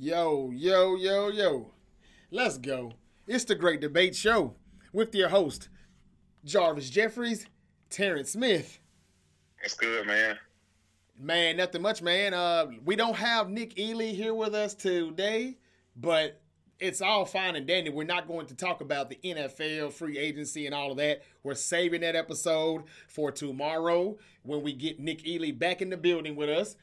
Yo, yo, yo, yo. Let's go. It's the Great Debate Show with your host, Jarvis Jeffries, Terrence Smith. What's good, man? Man, nothing much, man. Uh, we don't have Nick Ely here with us today, but it's all fine and dandy. We're not going to talk about the NFL, free agency, and all of that. We're saving that episode for tomorrow when we get Nick Ely back in the building with us.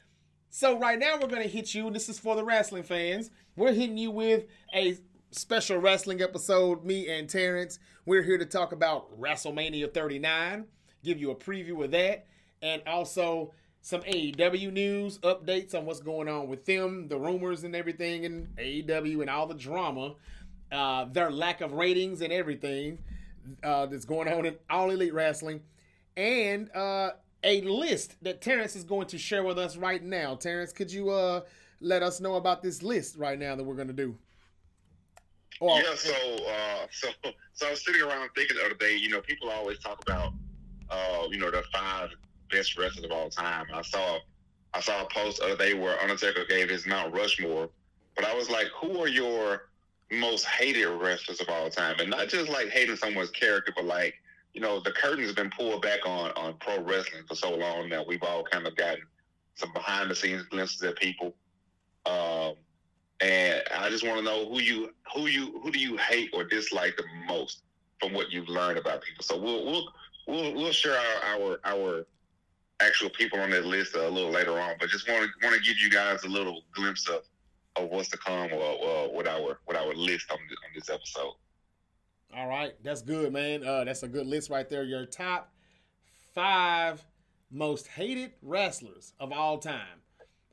So right now we're gonna hit you. This is for the wrestling fans. We're hitting you with a special wrestling episode. Me and Terrence. We're here to talk about WrestleMania 39. Give you a preview of that, and also some AEW news updates on what's going on with them, the rumors and everything, in AEW and all the drama, uh, their lack of ratings and everything uh, that's going on in All Elite Wrestling, and uh, a list that Terrence is going to share with us right now. Terrence, could you uh, let us know about this list right now that we're going to do? Yeah, so uh, so so I was sitting around thinking the other day. You know, people always talk about uh, you know the five best wrestlers of all time. I saw I saw a post the other day where Undertaker gave his Mount Rushmore, but I was like, who are your most hated wrestlers of all time? And not just like hating someone's character, but like you know, the curtain's been pulled back on on pro wrestling for so long now. We've all kind of gotten some behind the scenes glimpses at people. Um, and I just want to know who you who you who do you hate or dislike the most from what you've learned about people. So we'll we'll we'll, we'll share our, our our actual people on that list uh, a little later on. But just want to want to give you guys a little glimpse of, of what's to come or, or with our with our list on, on this episode. All right, that's good, man. Uh, that's a good list right there. Your top five most hated wrestlers of all time.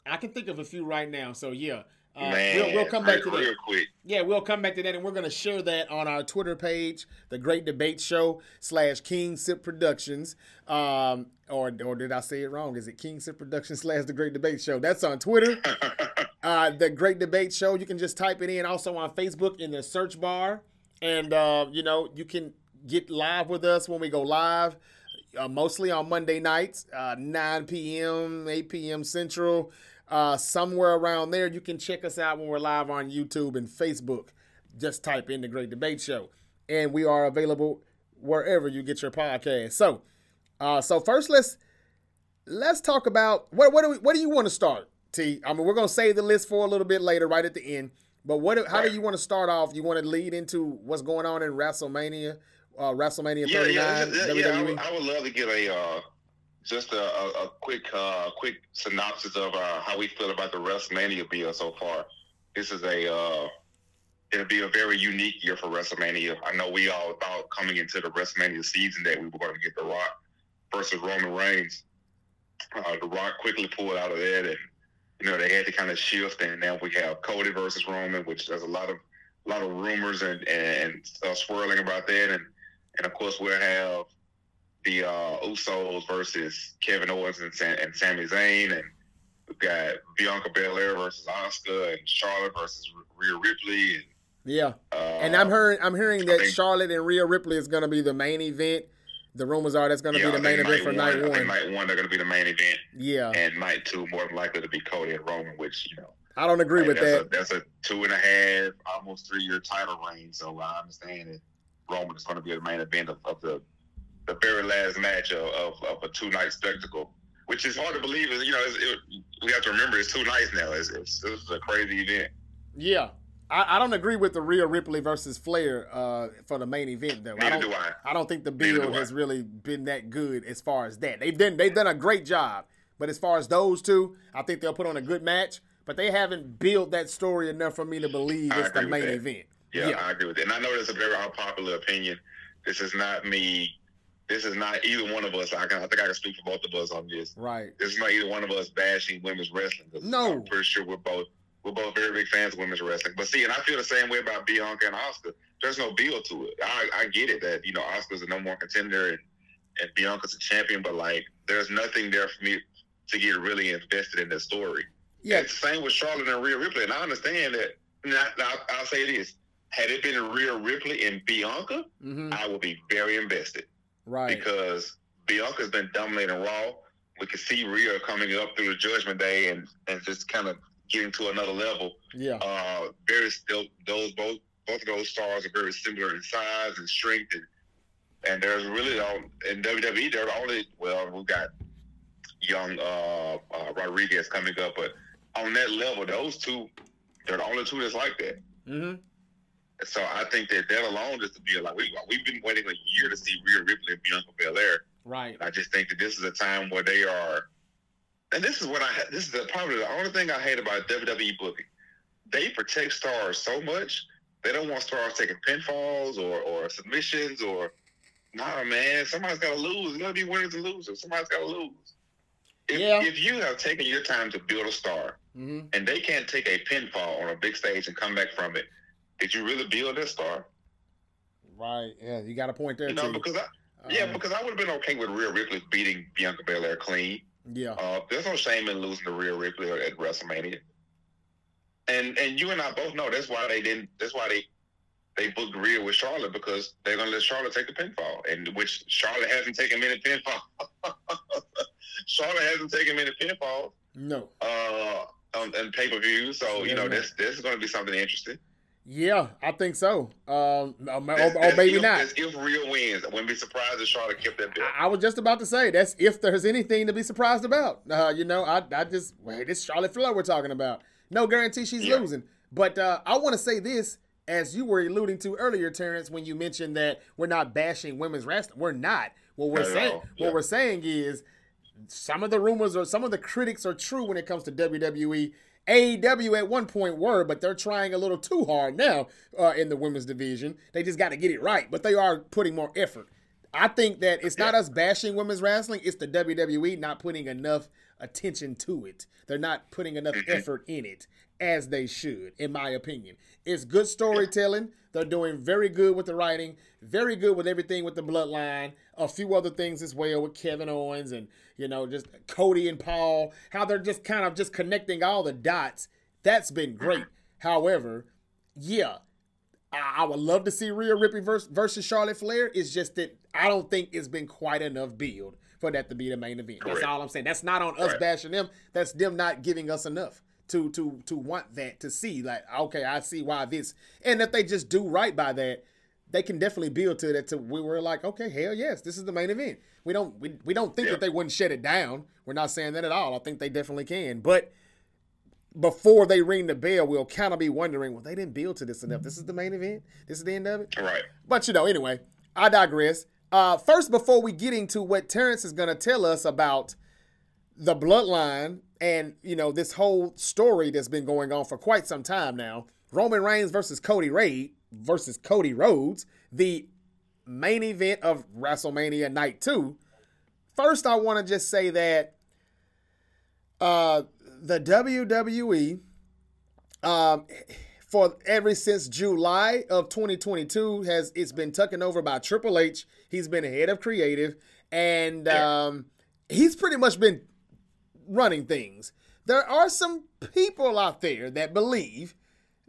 I can think of a few right now. So yeah, uh, Man, we'll, we'll come back to real that. quick. Yeah, we'll come back to that, and we're going to share that on our Twitter page, the Great Debate Show slash King Sip Productions. Um, or or did I say it wrong? Is it King Sip Productions slash the Great Debate Show? That's on Twitter. uh, the Great Debate Show. You can just type it in. Also on Facebook in the search bar, and uh, you know you can get live with us when we go live. Uh, mostly on Monday nights, uh, 9 p.m., 8 p.m. Central uh, somewhere around there. You can check us out when we're live on YouTube and Facebook. Just type in the Great Debate Show, and we are available wherever you get your podcast. So, uh, so first let's let's talk about what what do we, what do you want to start? T. I mean, we're gonna save the list for a little bit later, right at the end. But what? How do you want to start off? You want to lead into what's going on in WrestleMania, uh, WrestleMania 39, yeah, yeah, yeah. I, would, I would love to get a uh, just a, a, a quick uh, quick synopsis of uh, how we feel about the WrestleMania bill so far. This is a uh, it'll be a very unique year for WrestleMania. I know we all thought coming into the WrestleMania season that we were going to get The Rock versus Roman Reigns. Uh, the Rock quickly pulled out of that, and you know they had to kind of shift. And now we have Cody versus Roman, which there's a lot of a lot of rumors and and uh, swirling about that, and and of course we'll have the uh, Usos versus Kevin Owens and, Sam, and Sami Zayn, and we've got Bianca Belair versus Asuka, and Charlotte versus Rhea Ripley, and yeah. uh, And I'm hearing I'm hearing that think- Charlotte and Rhea Ripley is going to be the main event. The rumors are that's going to yeah, be the main event for night one. Night one they're going to be the main event, Yeah, and night two more likely to be Cody and Roman, which you know I don't agree Hey, with that's that. A, that's a two and a half, almost three year title reign. So I understand that Roman is going to be the main event of, of the the very last match of, of, of a two night spectacle, which is hard to believe. Is you know it's, it, we have to remember it's two nights now. It's, it's, it's a crazy event. Yeah, I, I don't agree with the Rhea Ripley versus Flair uh, for the main event though. I don't. do I. I don't think the build bill do I. has really been that good as far as that. They've done they've done a great job, but as far as those two, I think they'll put on a good match. But they haven't built that story enough for me to believe I it's the main event. Yeah, Yeah. I agree with that. And I know that's a very unpopular opinion. This is not me. This is not either one of us. I, can, I think I can speak for both of us on this. Right. This is not either one of us bashing women's wrestling. No. I'm pretty sure we're both we're both very big fans of women's wrestling. But see, and I feel the same way about Bianca and Asuka. There's no build to it. I, I get it that you know Asuka's a number one contender and, and Bianca's a champion, but like there's nothing there for me to get really invested in the story. Yeah. It's the same with Charlotte and Rhea Ripley, and I understand that. Now, now I'll say this: had it been Rhea Ripley and Bianca, hmm I would be very invested Right. because Bianca's been dominating Raw. We could see Rhea coming up through the Judgment Day and, and just kind of getting to another level. Yeah. Uh, very still those both both of those stars are very similar in size and strength and and there's really on in WWE they're the only well we've got young uh, uh, Rodriguez coming up, but on that level, those two they're the only two that's like that. Mm-hmm. So I think that that alone just to be like we we've been waiting a year to see Rhea Ripley and Bianca Belair. Right. I just think that this is a time where they are, and this is what I this is the, probably the only thing I hate about WWE booking. They protect stars so much they don't want stars taking pinfalls or or submissions or nah man somebody's got to lose. It's gonna be winners and losers. Somebody's got to lose. If, Yeah. if you have taken your time to build a star Mm-hmm. and they can't take a pinfall on a big stage and come back from it, did you really build that star? Right. Yeah. You got a point there You know, too. because I, yeah, Um, because I would have been okay with Rhea Ripley beating Bianca Belair clean. Yeah. Uh, there's no shame in losing to Rhea Ripley at WrestleMania. And and you and I both know that's why they didn't. That's why they they booked Rhea with Charlotte because they're gonna let Charlotte take the pinfall, and which Charlotte hasn't taken many pinfalls. Charlotte hasn't taken many pinfalls No. uh, on, on pay per view, so you know this this is going to be something interesting. Yeah, I think so. Um, or, or that's maybe if, not. that's if Rhea wins, I wouldn't be surprised if Charlotte kept that belt. I, I was just about to say that's if there's anything to be surprised about. Uh, you know, I I just wait, It's Charlotte Flair we're talking about. No guarantee she's Yeah. losing. But uh, I want to say this, as you were alluding to earlier, Terrence, when you mentioned that we're not bashing women's wrestling. We're not. What we're Not saying, all. what we're saying is, some of the rumors or some of the critics are true when it comes to WWE. AEW at one point were, but they're trying a little too hard now uh, in the women's division. They just got to get it right, but they are putting more effort. I think that it's not us bashing women's wrestling; it's the WWE not putting enough attention to it. They're not putting enough effort in it as they should, in my opinion. It's good storytelling. They're doing very good with the writing, very good with everything with the bloodline, a few other things as well with Kevin Owens and you know just Cody and Paul. How they're just kind of just connecting all the dots. That's been great. However, yeah, I, I would love to see Rhea Ripley versus, versus Charlotte Flair. It's just that I don't think it's been quite enough build for that to be the main event. That's all I'm saying. That's not on us bashing them. That's them not giving us enough to to to want that to see like okay, I see why this. And if they just do right by that, they can definitely build to that. To we were like, okay, hell yes, this is the main event. We don't we, we don't think Yeah. that they wouldn't shut it down. We're not saying that at all. I think they definitely can, but before they ring the bell, we'll kind of be wondering, well, they didn't build to this enough. This is the main event. This is the end of it. Right. But you know, anyway, I digress. Uh, first, before we get into what Terrence is going to tell us about the bloodline and you know this whole story that's been going on for quite some time now, Roman Reigns versus Cody Ray versus Cody Rhodes, the main event of WrestleMania Night Two. First, I want to just say that uh, the WWE um, for ever since July of 2022 has it's been taken over by Triple H. He's been head of creative, and um, he's pretty much been running things. There are some people out there that believe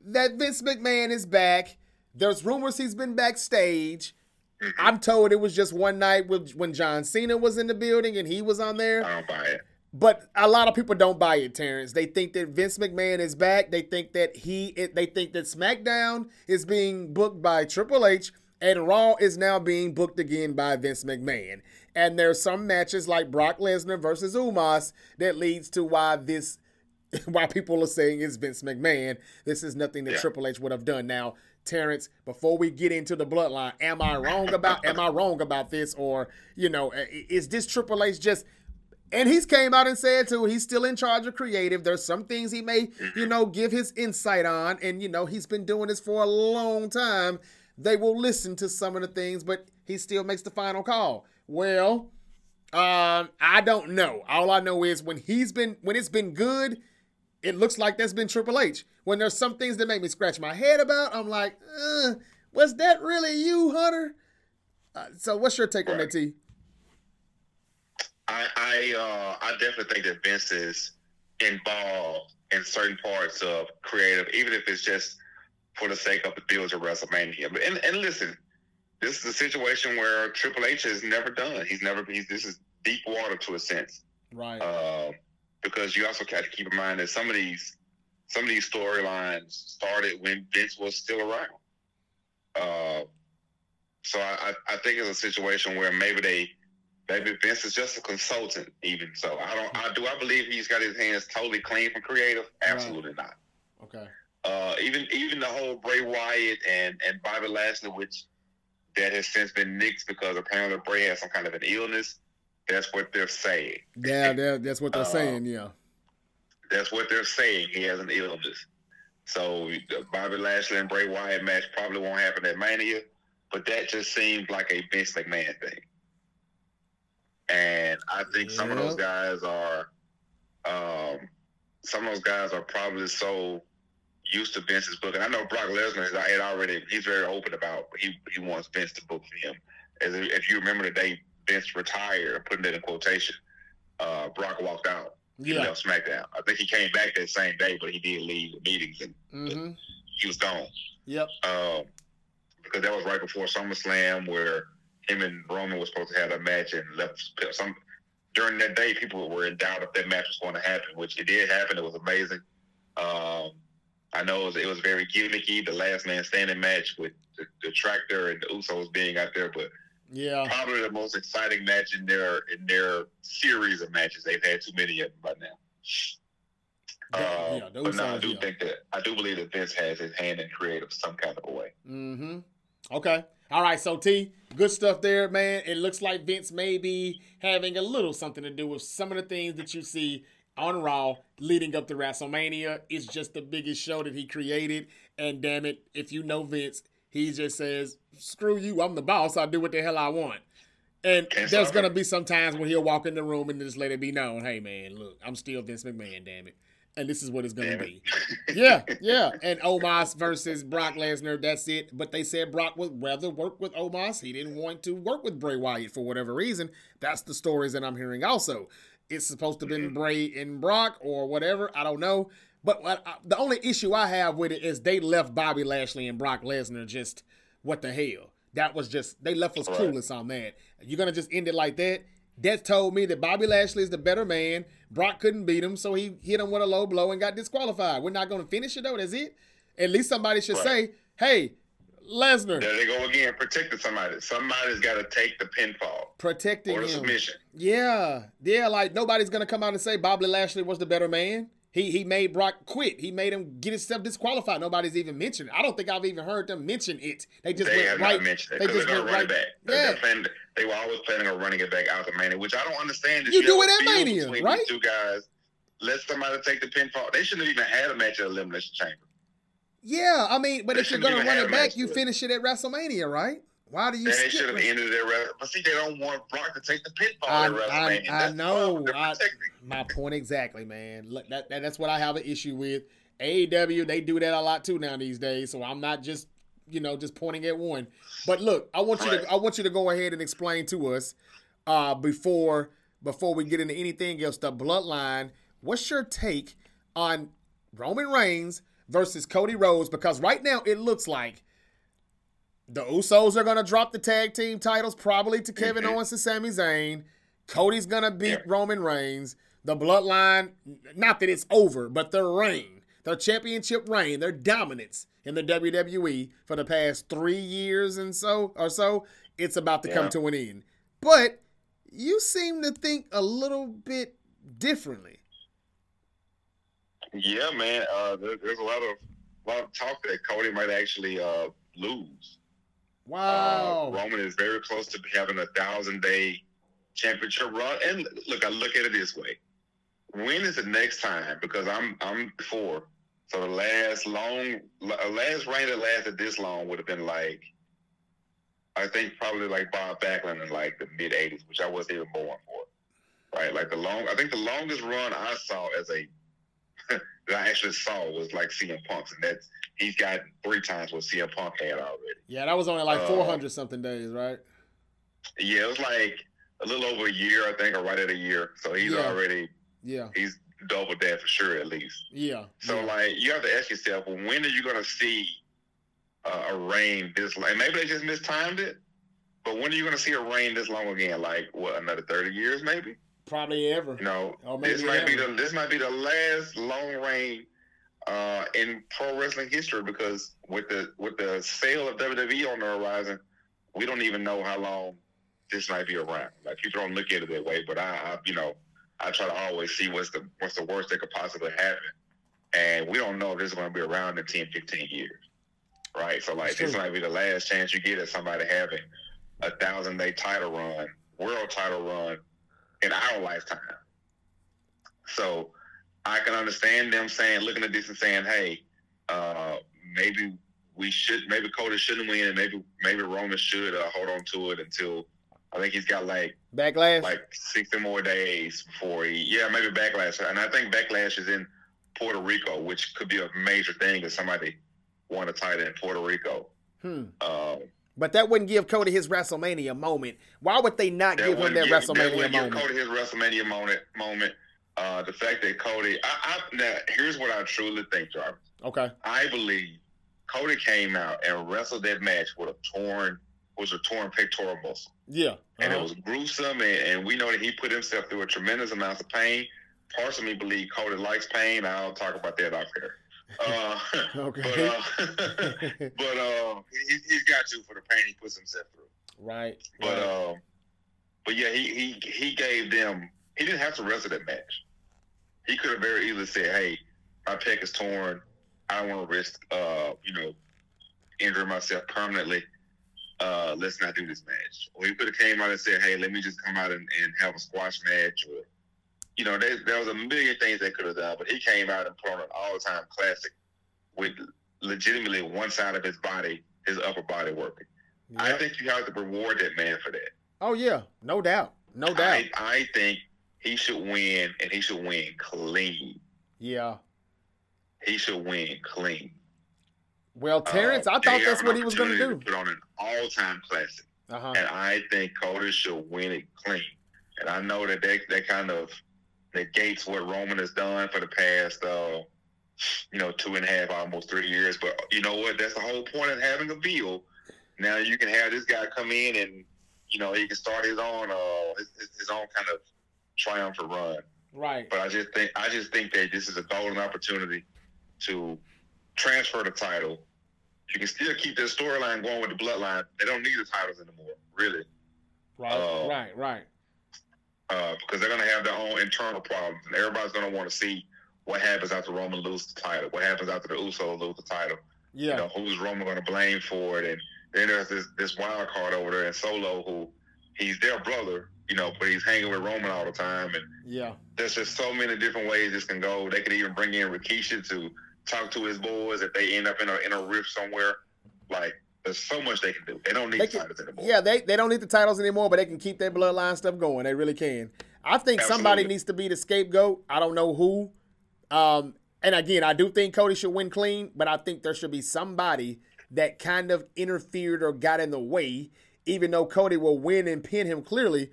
that Vince McMahon is back. There's rumors he's been backstage. Mm-hmm. I'm told it was just one night with, when John Cena was in the building and he was on there. I don't buy it. But a lot of people don't buy it, Terrence. They think that Vince McMahon is back. They think that he, it, they think that SmackDown is being booked by Triple H, and Raw is now being booked again by Vince McMahon. And there's some matches like Brock Lesnar versus Omos that leads to why this, why people are saying it's Vince McMahon. This is nothing that Yeah. Triple H would have done. Now, Terrence, before we get into the bloodline, am I wrong about am I wrong about this, or you know, is this Triple H just and he's came out and said too, he's still in charge of creative. There's some things he may, you know, give his insight on. And, you know, he's been doing this for a long time. They will listen to some of the things, but he still makes the final call. Well, um, I don't know. All I know is when he's been when it's been good, it looks like that's been Triple H. When there's some things that make me scratch my head about, I'm like, uh, was that really you, Hunter? Uh, so what's your take on that, T? I I uh, I definitely think that Vince is involved in certain parts of creative, even if it's just for the sake of the build to WrestleMania. And, and listen, this is a situation where Triple H has never done. He's never. He's, this is deep water to a sense, Right. uh, because you also got to keep in mind that some of these some of these storylines started when Vince was still around. Uh, so I, I think it's a situation where maybe they maybe Vince is just a consultant. Even so, I don't. I do. I believe he's got his hands totally clean from creative. Absolutely right. not. Okay. Uh, even even the whole Bray Wyatt and and Bobby Lashley, which that has since been nixed because apparently Bray has some kind of an illness. That's what they're saying. Yeah, that's what they're uh, saying. Yeah. That's what they're saying. He has an illness. So the Bobby Lashley and Bray Wyatt match probably won't happen at Mania, but that just seems like a Vince McMahon thing. And I think some of those guys are, um, some of those guys are probably so used to Vince's book. And I know Brock Lesnar is had already, he's very open about he he wants Vince to book for him. As if you remember the day Vince retired, putting it in quotation, uh, Brock walked out. Yeah. left SmackDown. I think he came back that same day, but he did leave the meetings and mm-hmm. he was gone. Yep. Um, because that was right before SummerSlam, where him and Roman was supposed to have a match and left some. During that day, people were in doubt if that match was going to happen, which it did happen. It was amazing. Um, I know it was, it was, very gimmicky, the last man standing match with the, the tractor and the Usos being out there, but yeah, probably the most exciting match in their in their series of matches. They've had too many of them by now. Uh, yeah, but no, I do yeah. think that I do believe that Vince has his hand in creative some kind of a way. Mm-hmm. Okay. All right. So T, good stuff there, man. It looks like Vince may be having a little something to do with some of the things that you see on Raw leading up to WrestleMania. It's just the biggest show that he created, and damn it, if you know Vince, he just says, "Screw you, I'm the boss. I do what the hell I want." And there's gonna be some times when he'll walk in the room and just let it be known, "Hey, man, look, I'm still Vince McMahon. Damn it." and this is what it's gonna be. yeah, yeah. And Omos versus Brock Lesnar. That's it. But they said Brock would rather work with Omos. He didn't want to work with Bray Wyatt for whatever reason. That's the stories that I'm hearing. Also, it's supposed to have been mm-hmm. Bray and Brock or whatever. I don't know. But I, the only issue I have with it is they left Bobby Lashley and Brock Lesnar just what the hell. That was just they left us right. clueless on that. You're gonna just end it like that. That told me that Bobby Lashley is the better man. Brock couldn't beat him, so he hit him with a low blow and got disqualified. We're not going to finish it though. That's it. At least somebody should right. say, "Hey, Lesnar." There they go again, protecting somebody. Somebody's got to take the pinfall, protecting or the him. submission. Yeah, yeah. Like nobody's going to come out and say Bobby Lashley was the better man. He he made Brock quit. He made him get himself disqualified. Nobody's even mentioned it. I don't think I've even heard them mention it. They just they went right. Mentioned it they just went right back. Yeah. Planning, they were always planning on running it back out to Mania, which I don't understand. You, you do it at Mania, right? Two guys. Let somebody take the pinfall. They shouldn't have even had a match at Elimination Chamber. Yeah, I mean, but they if you're gonna run it back, you finish it at WrestleMania, right? Why do you? They should have ended their but see, they don't want Brock to take the pinfall I. I, I know. I, my point exactly, man. Look, that, that, that's what I have an issue with. AEW, they do that a lot too now these days. So I'm not just, you know, just pointing at one. But look, I want you right. to, I want you to go ahead and explain to us, uh, before before we get into anything else, the Bloodline. What's your take on Roman Reigns versus Cody Rhodes? Because right now it looks like the Usos are going to drop the tag team titles probably to Kevin mm-hmm. Owens and Sami Zayn. Cody's going to beat yeah. Roman Reigns. The bloodline, not that it's over, but their reign, their championship reign, their dominance in the WWE for the past three years and so or so, it's about to yeah. come to an end. But you seem to think a little bit differently. Yeah, man. Uh, there, there's a lot of a lot of talk that Cody might actually uh, lose. Wow. Uh, Roman is very close to having a thousand day championship run. And look, I look at it this way: when is the next time? Because I'm I'm four, so the last long, last reign that lasted this long would have been like, I think probably like Bob Backlund in like the mid '80s, which I wasn't even born for. Right, like the long. I think the longest run I saw as a that I actually saw was like CM Punk's, and that's he's got three times what CM Punk had already. Yeah, that was only like four hundred uh, something days, right? Yeah, it was like a little over a year, I think, or right at a year. So he's yeah. already yeah he's double that for sure at least. Yeah. So yeah. like you have to ask yourself, well, when are you going to see uh, a reign this long? Maybe they just mistimed it, but when are you going to see a reign this long again? Like what another thirty years, maybe? Probably ever. No, this might ever. be the this might be the last long reign uh, in pro wrestling history because with the with the sale of WWE on the horizon, we don't even know how long this might be around. Like people don't look at it that way, but I, I you know, I try to always see what's the what's the worst that could possibly happen. And we don't know if this is going to be around in 10, 15 years. Right? So, like, this might be the last chance you get at somebody having a thousand day title run, world title run in our lifetime. So, I can understand them saying, looking at this and saying, hey, uh, maybe we should, maybe Cody shouldn't win, and maybe maybe Roman should uh, hold on to it until I think he's got like backlash, like sixty more days before he, yeah, maybe backlash, and I think backlash is in Puerto Rico, which could be a major thing if somebody won a title in Puerto Rico. Hmm. Um, but that wouldn't give Cody his WrestleMania moment. Why would they not give him that give, WrestleMania that moment? Give Cody his WrestleMania moment. Moment. Uh, the fact that Cody, I, I, now, here's what I truly think, Jarvis. Okay. I believe Cody came out and wrestled that match with a torn, was a torn pectoral muscle. Yeah. Uh-huh. And it uh-huh. was gruesome, and, and we know that he put himself through a tremendous amount of pain parts of me believe Cody likes pain. I'll talk about that off here. Uh, okay. But, uh, but uh, he, has got you for the pain he puts himself through. Right. But right. Uh, but yeah, he, he he gave them. He didn't have to wrestle that match. He could have very easily said, "Hey, my pec is torn. I don't want to risk, uh, you know, injuring myself permanently. Uh, let's not do this match." Or he could have came out and said, "Hey, let me just come out and, and have a squash match or." You know, there, there was a million things they could have done, but he came out and put on an all-time classic with legitimately one side of his body, his upper body working. Yep. I think you have to reward that man for that. Oh yeah, no doubt, no doubt. I, I think he should win, and he should win clean. Yeah, he should win clean. Well, Terrence, uh, I thought that's what he was going to do. Put on an all-time classic, uh-huh. and I think Cody should win it clean. And I know that that, they kind of negates what Roman has done for the past, uh, you know, two and a half, almost three years. But you know what? That's the whole point of having a deal. Now you can have this guy come in and you know he can start his own uh, his, his own kind of triumphant run. Right. But I just think I just think that this is a golden opportunity to transfer the title. You can still keep this storyline going with the bloodline. They don't need the titles anymore, really. Right, uh, right, right uh, because they're going to have their own internal problems, and everybody's going to want to see what happens after Roman loses the title. What happens after the Usos lose the title? Yeah. You know, who's Roman going to blame for it? And then there's this this wild card over there in Solo, who he's their brother, you know, but he's hanging with Roman all the time. And yeah, there's just so many different ways this can go. They could even bring in Rikishi to talk to his boys if they end up in a in a rift somewhere. Like there's so much they can do. They don't need they can, titles anymore. Yeah, they, they don't need the titles anymore, but they can keep their bloodline stuff going. They really can. I think Absolutely. somebody needs to be the scapegoat. I don't know who. Um, and again, I do think Cody should win clean, but I think there should be somebody that kind of interfered or got in the way, even though Cody will win and pin him clearly.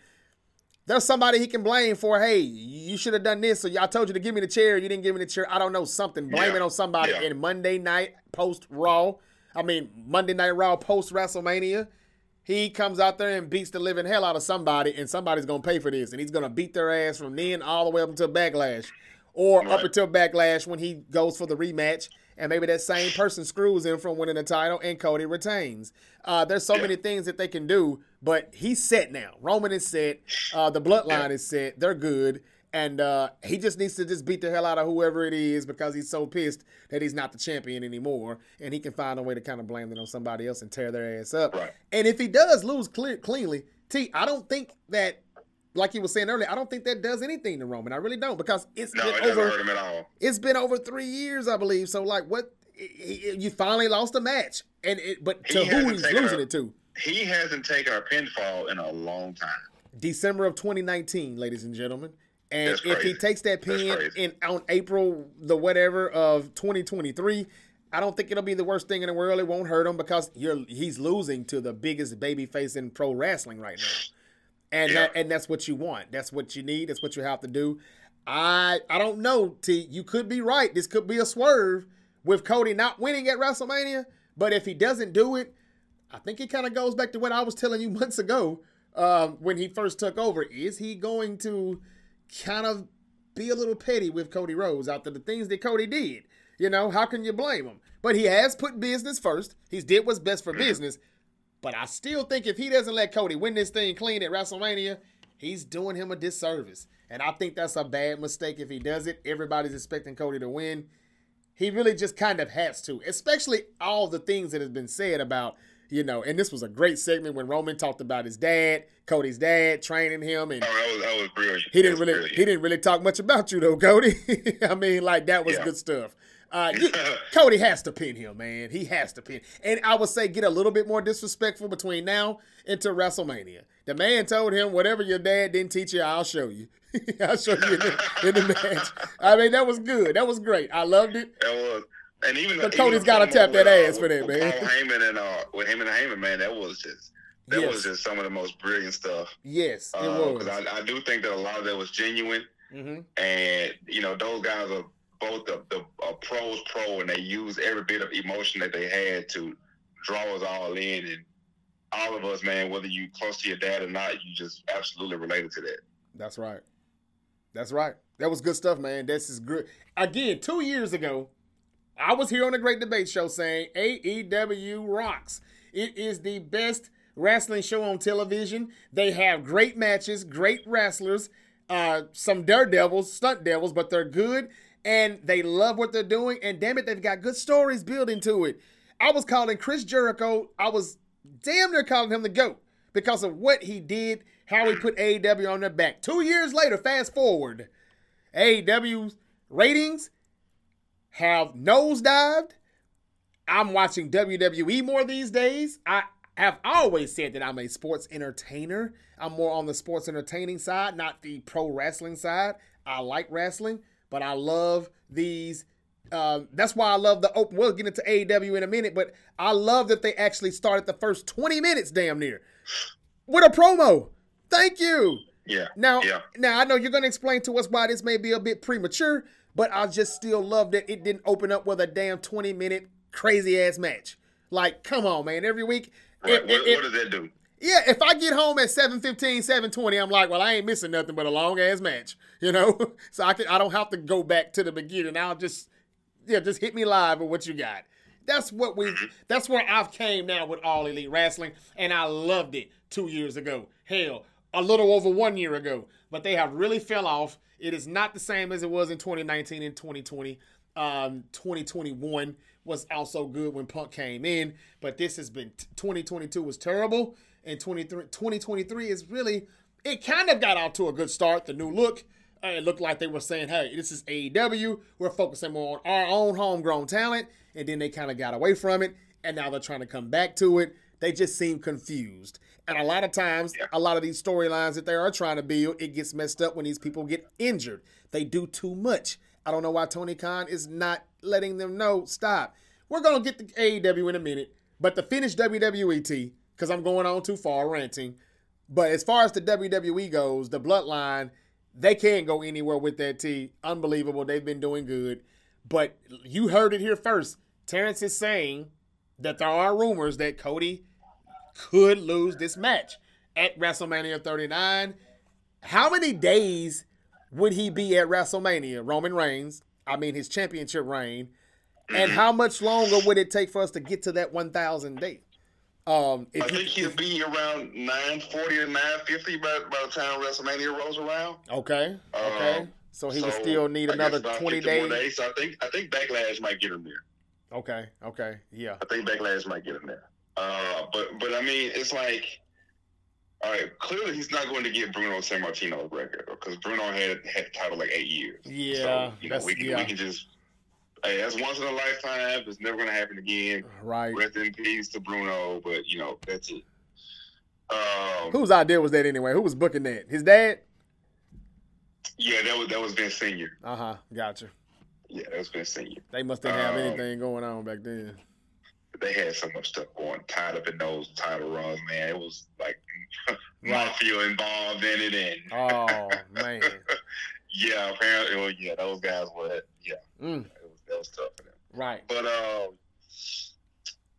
There's somebody he can blame for, hey, you should have done this, or I told you to give me the chair, you didn't give me the chair. I don't know, something. Blame yeah. it on somebody yeah. in Monday night post Raw I mean, Monday Night Raw post WrestleMania, he comes out there and beats the living hell out of somebody, and somebody's gonna pay for this, and he's gonna beat their ass from then all the way up until Backlash, or right. up until Backlash when he goes for the rematch, and maybe that same person screws him from winning the title, and Cody retains. Uh, there's so yeah. many things that they can do, but he's set now. Roman is set. Uh, the Bloodline yeah. is set. They're good and uh, he just needs to just beat the hell out of whoever it is because he's so pissed that he's not the champion anymore, and he can find a way to kind of blame it on somebody else and tear their ass up. Right. And if he does lose clear, cleanly, T, I don't think that, like you were saying earlier, I don't think that does anything to Roman. I really don't because it's no, been it over. Hurt him at all. It's been over three years, I believe. So like, what? You finally lost a match, and it, but to who he's losing a, it to? He hasn't taken a pinfall in a long time. December of 2019, ladies and gentlemen. And if he takes that pin in on April the whatever of 2023, I don't think it'll be the worst thing in the world. It won't hurt him because you're he's losing to the biggest baby face in pro wrestling right now. And yeah. that, and that's what you want. That's what you need. That's what you have to do. I I don't know, T. You could be right. This could be a swerve with Cody not winning at WrestleMania. But if he doesn't do it, I think it kind of goes back to what I was telling you months ago um, when he first took over. Is he going to kind of be a little petty with Cody Rhodes after the things that Cody did. You know, how can you blame him? But he has put business first. He's did what's best for business. But I still think if he doesn't let Cody win this thing clean at WrestleMania, he's doing him a disservice. And I think that's a bad mistake if he does it. Everybody's expecting Cody to win. He really just kind of has to, especially all the things that has been said about you know, and this was a great segment when Roman talked about his dad, Cody's dad, training him, and oh, that was that was brilliant. He didn't really brilliant. he didn't really talk much about you though, Cody. I mean, like that was yeah. good stuff. Uh, you, Cody has to pin him, man. He has to pin, and I would say get a little bit more disrespectful between now into WrestleMania. The man told him, "Whatever your dad didn't teach you, I'll show you. I'll show you in the, in the match." I mean, that was good. That was great. I loved it. That was. And even but Cody's got to tap that ass for that, man. Paul Heyman and uh, with him and Heyman, man, that was just that yes. was just some of the most brilliant stuff. Yes, it uh, was. Because I, I, do think that a lot of that was genuine, mm-hmm. and you know those guys are both the, the uh, pros pro, and they use every bit of emotion that they had to draw us all in, and all of us, man, whether you close to your dad or not, you just absolutely related to that. That's right. That's right. That was good stuff, man. This is good. Again, two years ago, I was here on the Great Debate Show saying AEW rocks. It is the best wrestling show on television. They have great matches, great wrestlers, uh, some daredevils, stunt devils, but they're good and they love what they're doing. And damn it, they've got good stories building to it. I was calling Chris Jericho, I was damn near calling him the GOAT because of what he did, how he put AEW on their back. Two years later, fast forward, AEW's ratings have nosedived. I'm watching WWE more these days. I have always said that I'm a sports entertainer. I'm more on the sports entertaining side, not the pro wrestling side. I like wrestling, but I love these. Uh, that's why I love the open. We'll get into AEW in a minute, but I love that they actually started the first 20 minutes damn near with a promo. Thank you. Yeah. Now, yeah. now I know you're going to explain to us why this may be a bit premature, but I just still love that it didn't open up with a damn 20 minute crazy ass match. Like, come on, man. Every week. Right. It, what, it, what, does that do? Yeah, if I get home at 715, 720, I'm like, well, I ain't missing nothing but a long ass match, you know? so I can I don't have to go back to the beginning. I'll just yeah, just hit me live with what you got. That's what we mm-hmm. that's where I've came now with all elite wrestling, and I loved it two years ago. Hell, a little over one year ago. But they have really fell off it is not the same as it was in 2019 and 2020. Um, 2021 was also good when Punk came in, but this has been 2022 was terrible, and 2023 is really it kind of got out to a good start. The new look, uh, it looked like they were saying, "Hey, this is AEW. We're focusing more on our own homegrown talent," and then they kind of got away from it, and now they're trying to come back to it. They just seem confused. And a lot of times, a lot of these storylines that they are trying to build, it gets messed up when these people get injured. They do too much. I don't know why Tony Khan is not letting them know, stop. We're going to get the AEW in a minute, but the finish WWE, T, because I'm going on too far ranting. But as far as the WWE goes, the bloodline, they can't go anywhere with that T. Unbelievable. They've been doing good. But you heard it here first. Terrence is saying that there are rumors that Cody could lose this match at WrestleMania 39. How many days would he be at WrestleMania? Roman Reigns, I mean his championship reign. And how much longer would it take for us to get to that 1,000 day? Um, I think he'll be around 940 or 950 by, by the time WrestleMania rolls around. Okay. Okay. Um, so he so would still need another 20 days. days. So I think I think Backlash might get him there. Okay. Okay. Yeah. I think Backlash might get him there. Uh, but but I mean, it's like, all right, clearly he's not going to get Bruno Sammartino's record because Bruno had had the title like eight years. Yeah, so, you know we can yeah. we can just. Hey, that's once in a lifetime. It's never going to happen again. Right. Rest in peace to Bruno, but you know that's it. Um, Whose idea was that anyway? Who was booking that? His dad. Yeah, that was that was Vince Senior. Uh huh. Gotcha. Yeah, that was Vince Senior. They must have um, anything going on back then they had so much stuff going tied up in those title runs, man. It was like mafia involved in it, and oh man, yeah, apparently, well, yeah, those guys were, yeah, mm. it was that was tough for them, right? But uh,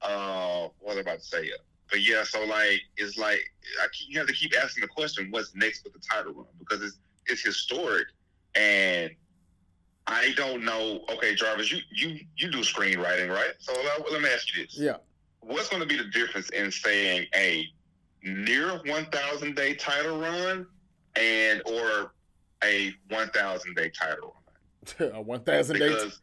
uh, what was I about to say? But yeah, so like it's like I keep, you have to keep asking the question, what's next with the title run because it's it's historic, and I don't know. Okay, Jarvis, you you you do screenwriting, right? So let, let me ask you this. Yeah. What's going to be the difference in saying a near 1,000 day title run and or a 1,000 day title run? a 1,000 days. Because,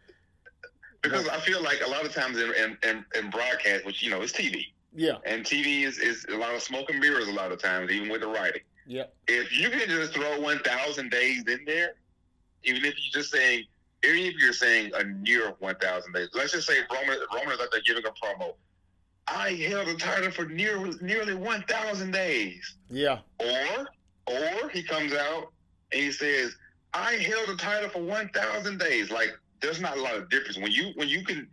because I feel like a lot of times in, in, in, in broadcast, which you know is TV. Yeah. And TV is, is a lot of smoke and mirrors a lot of times, even with the writing. Yeah. If you can just throw 1,000 days in there, even if you're just saying, even if you're saying a near 1,000 days, let's just say Roman, Roman is out there giving a promo. I held the title for near, nearly 1,000 days. Yeah. Or, or he comes out and he says, I held the title for 1,000 days. Like, there's not a lot of difference when you when you can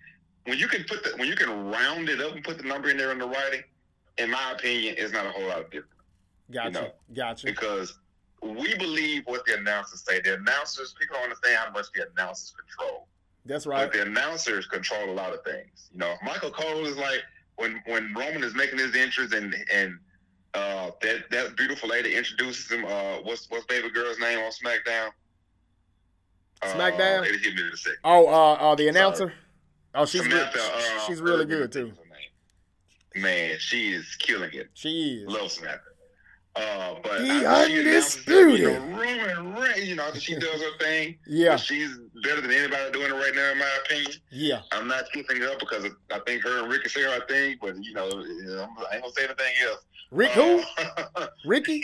when you can put the when you can round it up and put the number in there in the writing. In my opinion, it's not a whole lot of difference. Gotcha. You know? Gotcha. Because we believe what the announcers say. The announcers, people don't understand how much the announcers control. That's right. But the announcers control a lot of things. You know, Michael Cole is like when when Roman is making his entrance and and uh, that that beautiful lady introduces him. Uh, what's what's baby girl's name on SmackDown? SmackDown. Uh, oh, uh, uh, the announcer. Sorry. Oh, she's Samantha, re- uh, she's really good too. Man, she is killing it. She is. Love Samantha. Uh, but the undisputed. You know, you know, she does her thing. Yeah, she's better than anybody doing it right now, in my opinion. Yeah, I'm not keeping it up because I think her and Ricky share our thing, but you know, I ain't gonna say anything else. Rick who? Uh, Ricky?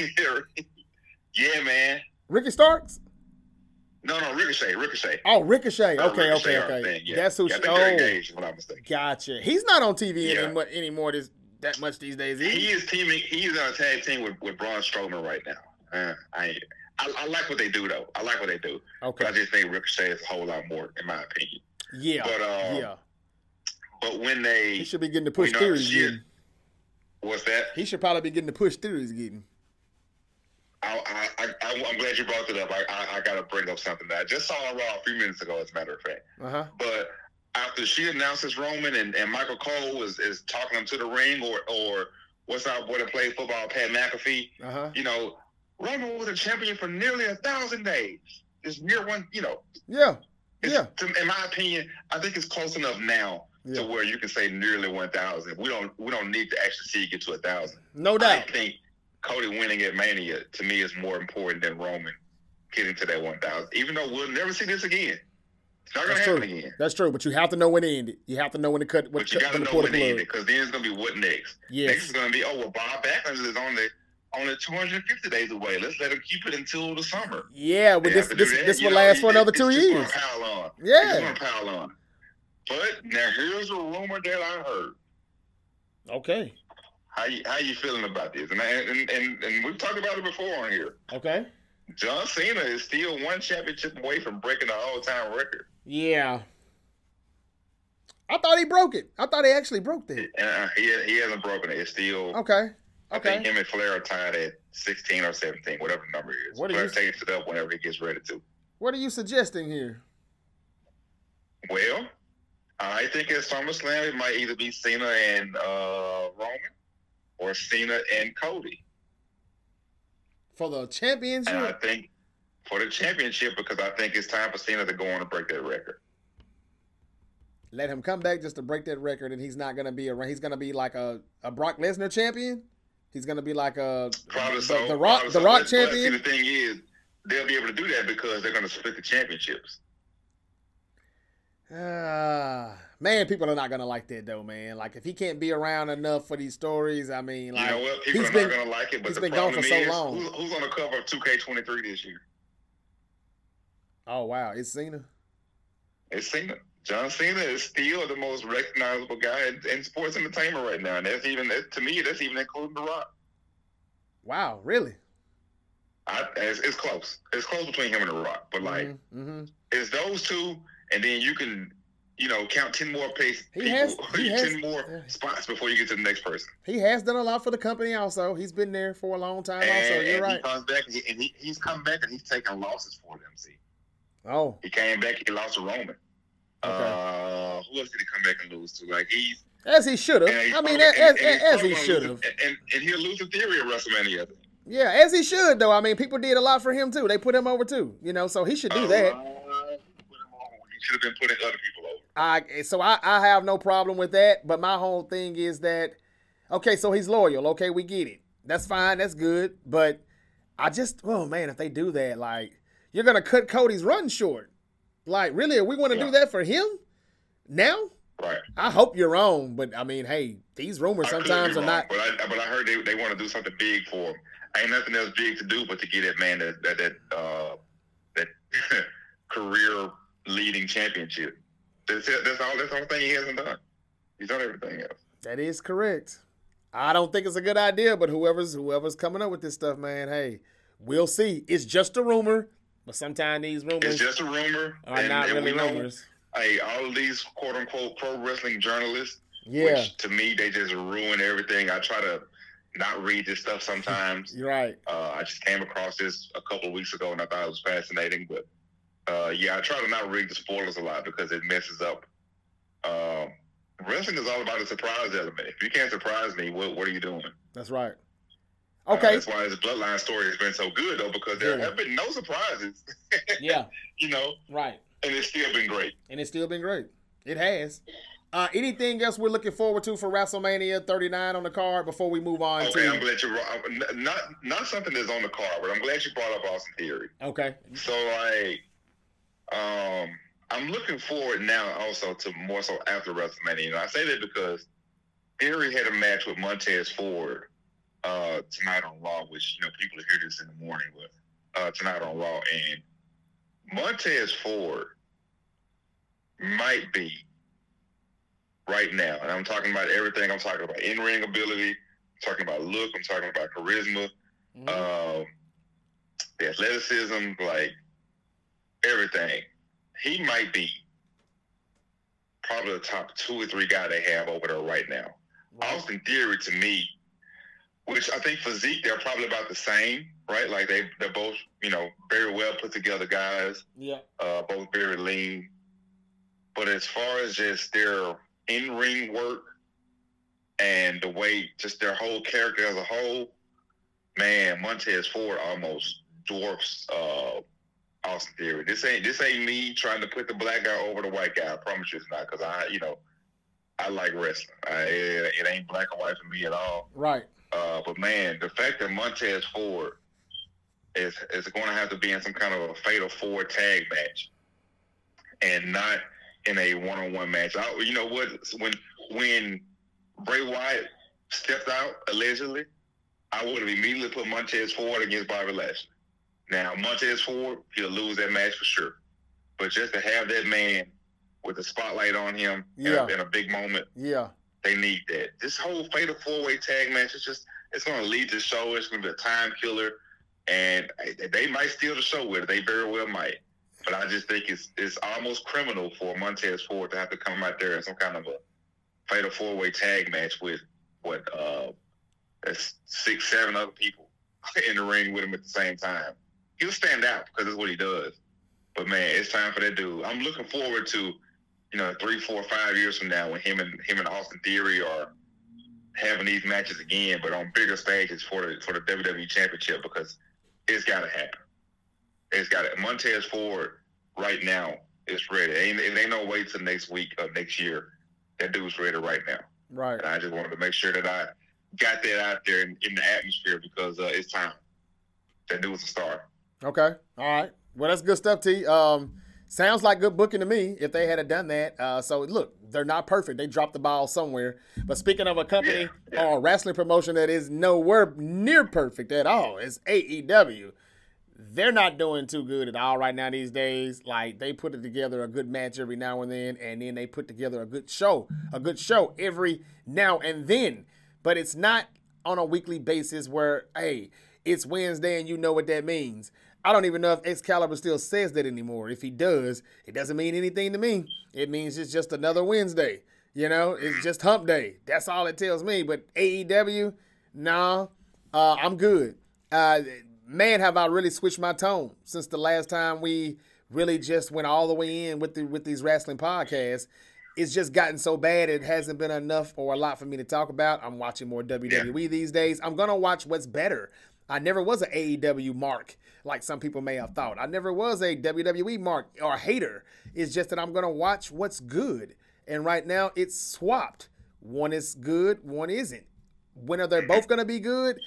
yeah, man. Ricky Starks. No, no, Ricochet, Ricochet. Oh, Ricochet. Okay, Ricochet okay, okay. Yeah. That's who. Yeah, she, oh, I'm gotcha. He's not on TV yeah. anymore, anymore this that much these days. He, he is teaming. He's on a tag team with, with Braun Strowman right now. Uh, I, I, I like what they do though. I like what they do. Okay. But I just think Ricochet is a whole lot more, in my opinion. Yeah. But um, yeah. But when they, he should be getting the push through. What's that? He should probably be getting the push through. He's getting. I, I, I, am glad you brought it up. I, I, I got to bring up something that I just saw on Raw a few minutes ago, as a matter of fact. Uh-huh. But after she announces Roman and, and Michael Cole is, is talking him to the ring, or or what's our boy that played football, Pat McAfee, uh-huh. you know, Roman was a champion for nearly a thousand days. It's near one, you know. Yeah. Yeah. To, in my opinion, I think it's close enough now yeah. to where you can say nearly one thousand. We don't we don't need to actually see it get to a thousand. No doubt. I think Cody winning at Mania to me is more important than Roman getting to that 1,000. Even though we'll never see this again. It's not going to happen true. again. That's true, but you have to know when to end it. You have to know when to cut. When but you got to know when to end it because then it's going to be what next. Yes. Next is going to be oh well, Bob Backlund is only only 250 days away. Let's let him keep it until the summer. Yeah, but this this, this will know, last for another two years. Pile on. Yeah, it's to pile on. But now here's a rumor that I heard. Okay. How you how you feeling about this? And and and, and we've talked about it before on here. Okay. John Cena is still one championship away from breaking the all time record. Yeah. I thought he broke it. I thought he actually broke that. Uh, he he hasn't broken it. It's still okay. I think him and Flair are tied at sixteen or seventeen, whatever the number is. What Flair you, takes it up whenever he gets ready to. What are you suggesting here? Well, I think at SummerSlam it might either be Cena and uh, Roman or Cena and Cody. For the championship? And I think for the championship because I think it's time for Cena to go on and break that record. Let him come back just to break that record, and he's not going to be a. He's going to be like a, a Brock Lesnar champion. He's going to be like a probably the, so, the Rock the so. Rock champion. See, the thing is, they'll be able to do that because they're going to split the championships. Uh, Man, people are not gonna like that though, man. Like if he can't be around enough for these stories, I mean, like you know what? People he's are been, not gonna like it, but he's been gone for is, so long. Who's, who's on the cover of 2K23 this year? Oh wow, it's Cena. It's Cena. John Cena is still the most recognizable guy in, in sports entertainment right now, and that's even that, to me, that's even including The Rock. Wow, really? I, it's, it's, close. It's close between him and The Rock, but like, mm-hmm, mm-hmm. it's those two, and then you can you know, count ten more pace he people, has, he ten has, more spots before you get to the next person. He has done a lot for the company. Also, he's been there for a long time. And, also, you're and right. He comes back and, he, and he, he's come back and he's taking losses for them. See, oh, he came back. He lost to Roman. Okay. Uh, who else did he come back and lose to? Like he's as he should have. I mean, as, as, as he should have. And, and he'll lose the theory of WrestleMania. Yeah, as he should though. I mean, people did a lot for him too. They put him over too. You know, so he should do uh, that. Should have been putting other people over. I so I, I have no problem with that, but my whole thing is that okay, so he's loyal. Okay, we get it. That's fine. That's good. But I just oh man, if they do that, like you're gonna cut Cody's run short. Like really, are we going to yeah. do that for him now? Right. I hope you're wrong, but I mean, hey, these rumors I sometimes are not. But I, but I heard they, they want to do something big for him. Ain't nothing else big to do but to get that man that that that, uh, that career leading championship. That's it. That's all. That's the only thing he hasn't done. He's done everything else. That is correct. I don't think it's a good idea, but whoever's whoever's coming up with this stuff, man, hey, we'll see. It's just a rumor, but sometimes these rumors it's just a rumor are and, not and really rumors. hey, all of these quote unquote pro wrestling journalists, yeah, which to me they just ruin everything. I try to not read this stuff sometimes. You're right. Uh, I just came across this a couple of weeks ago and I thought it was fascinating, but uh, yeah, I try to not read the spoilers a lot because it messes up. Um, wrestling is all about the surprise element. If you can't surprise me, what what are you doing? That's right. Uh, okay. Uh, that's why this bloodline story has been so good though, because there yeah. have been no surprises. yeah. You know. Right. And it's still been great. And it's still been great. It has. Uh, anything else we're looking forward to for WrestleMania 39 on the card before we move on? Okay, to... I'm glad you not not something that's on the card, but I'm glad you brought up Austin Theory. Okay. So like, um, I'm looking forward now also to more so after WrestleMania. And I say that because Theory had a match with Montez Ford uh, tonight on Raw, which you know people will hear this in the morning, but uh, tonight on Raw, and Montez Ford might be right now, and I'm talking about everything. I'm talking about in ring ability. I'm talking about look. I'm talking about charisma, mm-hmm. um, the athleticism, like everything he might be probably the top two or three guy they have over there right now. Right. Austin Theory to me, which I think physique they're probably about the same, right? Like they they're both you know very well put together guys. Yeah. Uh, both very lean. But as far as just their in ring work and the way just their whole character as a whole, man, Montez Ford almost dwarfs uh, Austin Theory. This ain't this ain't me trying to put the black guy over the white guy. I promise you it's not because I, you know, I like wrestling. I, it, it, ain't black and white for me at all. Right. Uh, but man, the fact that Montez Ford is is going to have to be in some kind of a fatal four tag match, and not in a one on one match. I, you know what? When when Bray Wyatt stepped out allegedly, I would have immediately put Montez Ford against Bobby Lashley. Now, Montez Ford, he'll lose that match for sure. But just to have that man with the spotlight on him yeah. in, a, big moment, yeah, they need that. This whole fatal four way tag match is just it's going to lead the show. It's going to be a time killer, and they might steal the show with it. They very well might. But I just think it's it's almost criminal for Montez Ford to have to come out there in some kind of a fatal four way tag match with what uh, six seven other people in the ring with him at the same time he'll stand out because that's what he does. But man, it's time for that dude. I'm looking forward to, you know, three, four, five years from now when him and him and Austin Theory are having these matches again, but on bigger stages for the for the WWE Championship because it's got to happen. It's got to. Montez Ford right now is ready. It ain't, it ain't no wait till next week or next year. That dude's ready right now. Right. And I just wanted to make sure that I got that out there in, in the atmosphere because uh, it's time. That dude was a star. Okay. All right. Well, that's good stuff, T. Um, sounds like good booking to me if they had done that. Uh, so look, they're not perfect. They dropped the ball somewhere. But speaking of a company or a wrestling promotion that is nowhere near perfect at all, it's AEW. They're not doing too good at all right now these days. Like they put it together a good match every now and then, and then they put together a good show, a good show every now and then. But it's not on a weekly basis where, hey, it's Wednesday and you know what that means. I don't even know if Excalibur still says that anymore. If he does, it doesn't mean anything to me. It means it's just another Wednesday. You know, it's just hump day. That's all it tells me. But AEW, nah, uh, I'm good. Uh, man, have I really switched my tone since the last time we really just went all the way in with the, with these wrestling podcasts. It's just gotten so bad it hasn't been enough or a lot for me to talk about. I'm watching more WWE yeah. these days. I'm gonna watch what's better. I never was an AEW mark like some people may have thought. I never was a WWE mark or hater. It's just that I'm going to watch what's good. And right now it's swapped. One is good, one isn't. When are they both going to be good?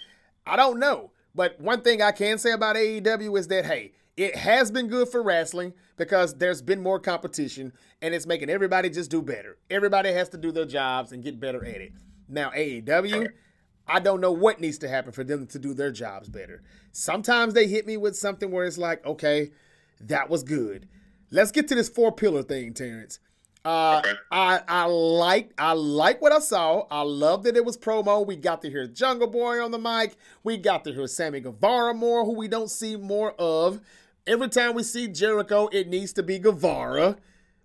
I don't know. But one thing I can say about AEW is that, hey, it has been good for wrestling because there's been more competition and it's making everybody just do better. Everybody has to do their jobs and get better at it. Now, AEW, I don't know what needs to happen for them to do their jobs better. Sometimes they hit me with something where it's like, okay, that was good. Let's get to this four pillar thing, Terrence. Uh, okay. I I like I like what I saw. I love that it was promo. We got to hear Jungle Boy on the mic. We got to hear Sammy Guevara more, who we don't see more of. Every time we see Jericho, it needs to be Guevara.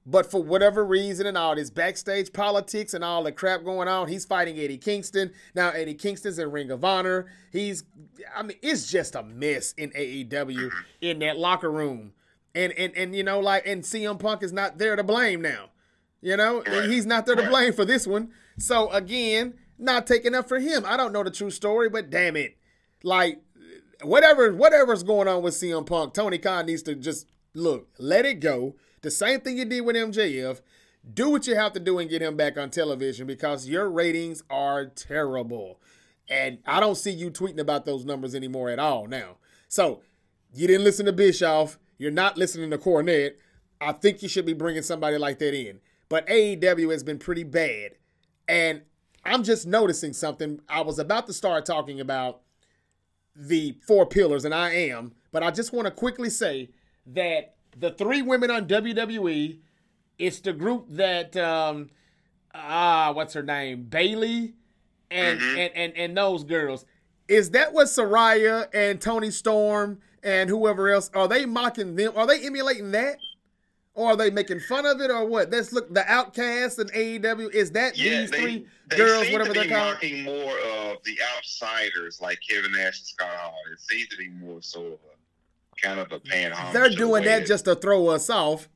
But for whatever reason and all this backstage politics and all the crap going on, he's fighting Eddie Kingston. Now Eddie Kingston's in Ring of Honor. He's I mean, it's just a mess in AEW in that locker room. And and and you know, like and CM Punk is not there to blame now. You know, and he's not there to blame for this one. So again, not taking up for him. I don't know the true story, but damn it. Like whatever whatever's going on with CM Punk, Tony Khan needs to just look, let it go. The same thing you did with MJF. Do what you have to do and get him back on television because your ratings are terrible. And I don't see you tweeting about those numbers anymore at all now. So you didn't listen to Bischoff. You're not listening to Cornette. I think you should be bringing somebody like that in. But AEW has been pretty bad. And I'm just noticing something. I was about to start talking about the four pillars, and I am, but I just want to quickly say that the three women on WWE, it's the group that um ah, what's her name? Bayley and mm-hmm. and, and and those girls. Is that what Saraya and Toni Storm and whoever else are they mocking them? Are they emulating that? Or are they making fun of it or what? Let's look the Outcasts and AEW. Is that yeah, these they, three they girls, whatever they're called? mocking more of the outsiders like Kevin Nash and Scott Hall. It seems to be more so kind of a They're doing that just to throw us off.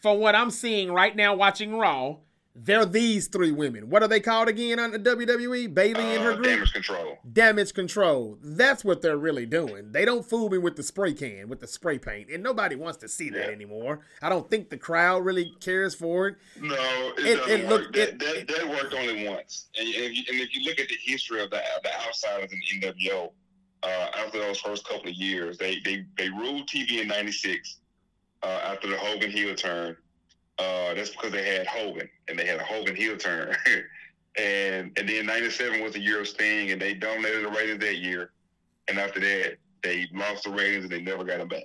From what I'm seeing right now watching Raw, they're these three women. What are they called again on the WWE? Bayley uh, and her uh, group? Damage Control. Damage Control. That's what they're really doing. They don't fool me with the spray can, with the spray paint. And nobody wants to see that yeah. anymore. I don't think the crowd really cares for it. No, it, it doesn't it work. That, that, that, worked only once. And, and, if you, and, if you, look at the history of the, the outsiders in NWO, uh, after those first couple of years, they, they, they ruled TV in 96 uh, after the Hogan heel turn uh, that's because they had Hogan and they had a Hogan heel turn. and and then '97 was the year of Sting, and they dominated the ratings that year. And after that, they lost the ratings and they never got them back.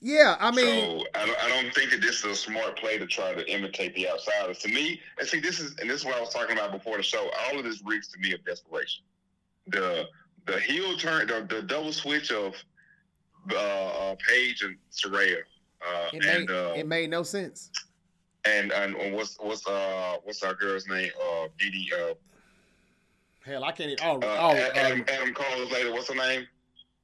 Yeah, I mean, so I don't, I don't think that this is a smart play to try to imitate the outsiders. To me, and see, this is and this is what I was talking about before the show. All of this reeks to me of desperation. The the heel turn, the, the double switch of uh, uh, Paige and Saraya. Uh, it, and, made, uh, it made no sense and and what's what's uh what's our girl's name? Uh, Didi. Uh, Hell, I can't even. Oh, uh, oh, Adam, um, Adam Cole's later. What's her name?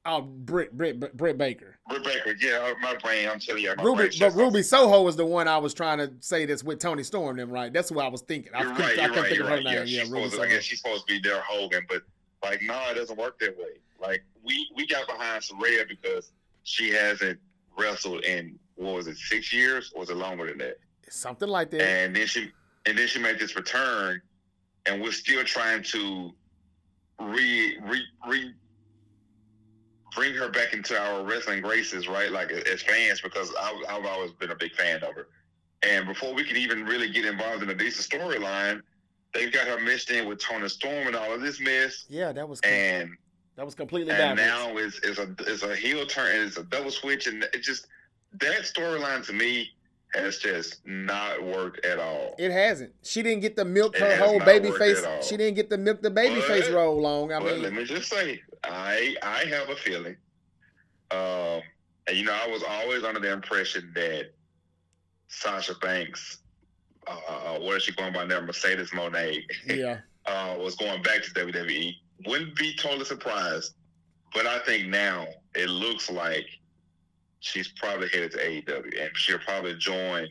Oh, Britt, Britt, Britt Baker. Britt Baker, yeah, my brain. I'm telling you, Ruby, but Ruby Soho was the one I was trying to say this with Toni Storm. Them right? That's what I was thinking. I couldn't, right, I couldn't right, think of her right. name. Yeah, yeah Ruby to, I guess she's supposed to be their Hogan, but like, no, nah, it doesn't work that way. Like, we we got behind Saraya because she hasn't wrestled in what was it, six years, or was it longer than that? Something like that. And then she and then she made this return, and we're still trying to re re re bring her back into our wrestling graces, right? Like as fans, because I've, I've always been a big fan of her. And before we can even really get involved in a decent storyline, they've got her mixed in with Toni Storm and all of this mess. Yeah, that was and that was completely. And backwards. now it's, it's a it's a heel turn. It's a double switch, and it just that storyline to me has just not worked at all. It hasn't. She didn't get the milk her whole baby face. She didn't get the milk the baby but, face roll long. I mean, let me just say, I I have a feeling. Um, and you know, I was always under the impression that Sasha Banks, uh, uh what is she going by now? Mercedes Moné. Yeah. uh, was going back to WWE. Wouldn't be totally surprised, but I think now it looks like she's probably headed to AEW, and she'll probably join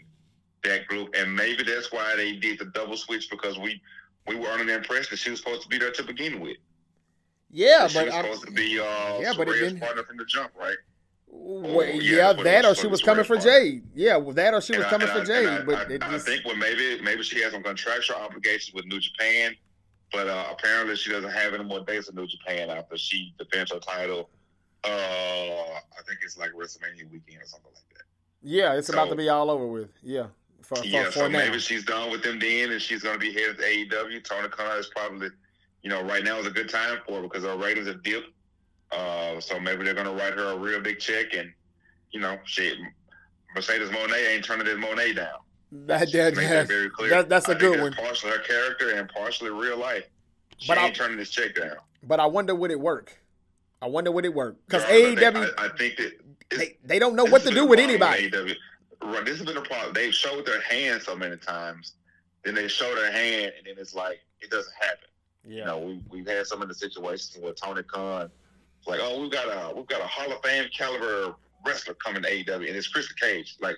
that group. And maybe that's why they did the double switch because we we were under the impression that she was supposed to be there to begin with. Yeah, but she was I'm, supposed to be uh, yeah, but it didn't- partner from the jump, right? Well, yeah, yeah, that's what it that or she was coming for. Jade. Yeah, well, that or she was I- coming for I- Jade. I, But I, just, think well, maybe maybe she has some contractual obligations with New Japan, but uh, apparently she doesn't have any more dates with New Japan after she defends her title. Uh, I think it's like WrestleMania weekend or something like that. yeah, it's about to be all over with. Yeah, for, for, yeah, for so now. maybe she's done with them then, and she's going to be headed to AEW. Tony Khan is probably, you know, right now is a good time for her because her ratings are dipped. Uh, so maybe they're going to write her a real big check, and you know, she Mercedes Moné ain't turning this Monet down. That, that, that very clear. that- that's a I good one. Partially her character and partially real life. She But I- ain't turning this check down. But I wonder would it work? I wonder would it work? Because I AEW, I, I think that they, they don't know what to do with anybody. AEW. Right, this has been a problem. They've showed their hand so many times, then they show their hand, and then it's like it doesn't happen. You know, we we've had some of the situations where Tony Khan, it's like, oh, we've got a we've got a Hall of Fame caliber wrestler coming to AEW, and it's Christian Cage. Like,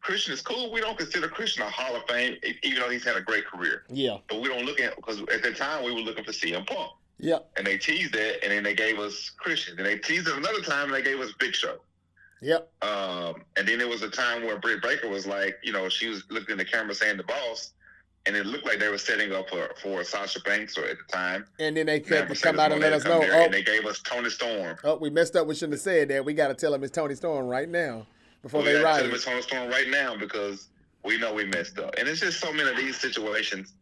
Christian is cool. We don't consider Christian a Hall of Fame, even though he's had a great career. yeah, But we don't look at because at the time we were looking for CM Punk, yeah, and they teased that, and then they gave us Christian, and they teased it another time, and they gave us Big Show. yeah. Um, and then there was a time where Britt Baker was like, you know, she was looking in the camera saying the boss, and it looked like they were setting up for, for Sasha Banks or at the time. And then they could come out and let us know. Oh, And they gave us Toni Storm. oh, we messed up. We shouldn't have said that. We got to tell them it's Toni Storm right now before we they gotta tell them it's Toni Storm right now because we know we messed up. And it's just so many of these situations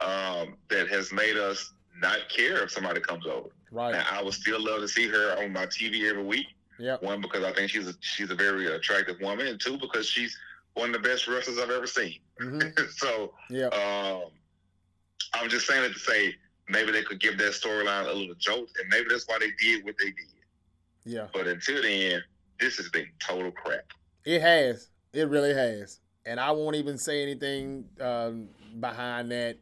um, that has made us not care if somebody comes over. Right. Now, I would still love to see her on my TV every week. Yep. One because I think she's a, she's a very attractive woman, and two because she's one of the best wrestlers I've ever seen. hmm so Yeah. um, I'm just saying it to say maybe they could give that storyline a little jolt, and maybe that's why they did what they did. Yeah. But until then, this has been total crap. It has. It really has. And I won't even say anything um, behind that.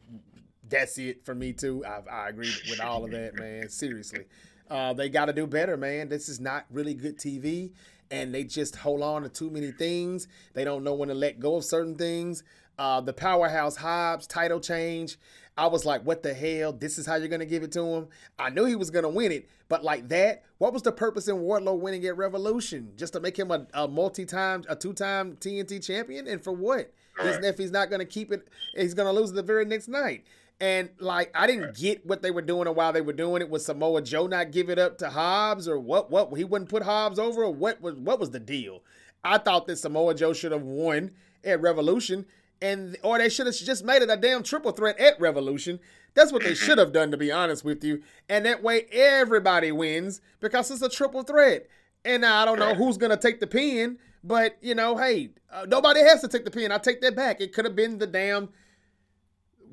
That's it for me too. I, I agree with all of that, man. Seriously, uh, they got to do better, man. This is not really good TV, and they just hold on to too many things. They don't know when to let go of certain things. Uh, the powerhouse Hobbs title change. I was like, what the hell? This is how you're gonna give it to him? I knew he was gonna win it, but like that, what was the purpose in Wardlow winning at Revolution? Just to make him a, a multi-time, a two-time TNT champion, and for what? He's, if he's not gonna keep it, he's gonna lose the very next night. And like, I didn't get what they were doing or why they were doing it. Was Samoa Joe not give it up to Hobbs or what? What he wouldn't put Hobbs over or what was what was the deal? I thought that Samoa Joe should have won at Revolution, and or they should have just made it a damn triple threat at Revolution. That's what they should have done, to be honest with you. And that way everybody wins because it's a triple threat. And I don't know who's gonna take the pin, but you know, hey, uh, nobody has to take the pin. I take that back. It could have been the damn.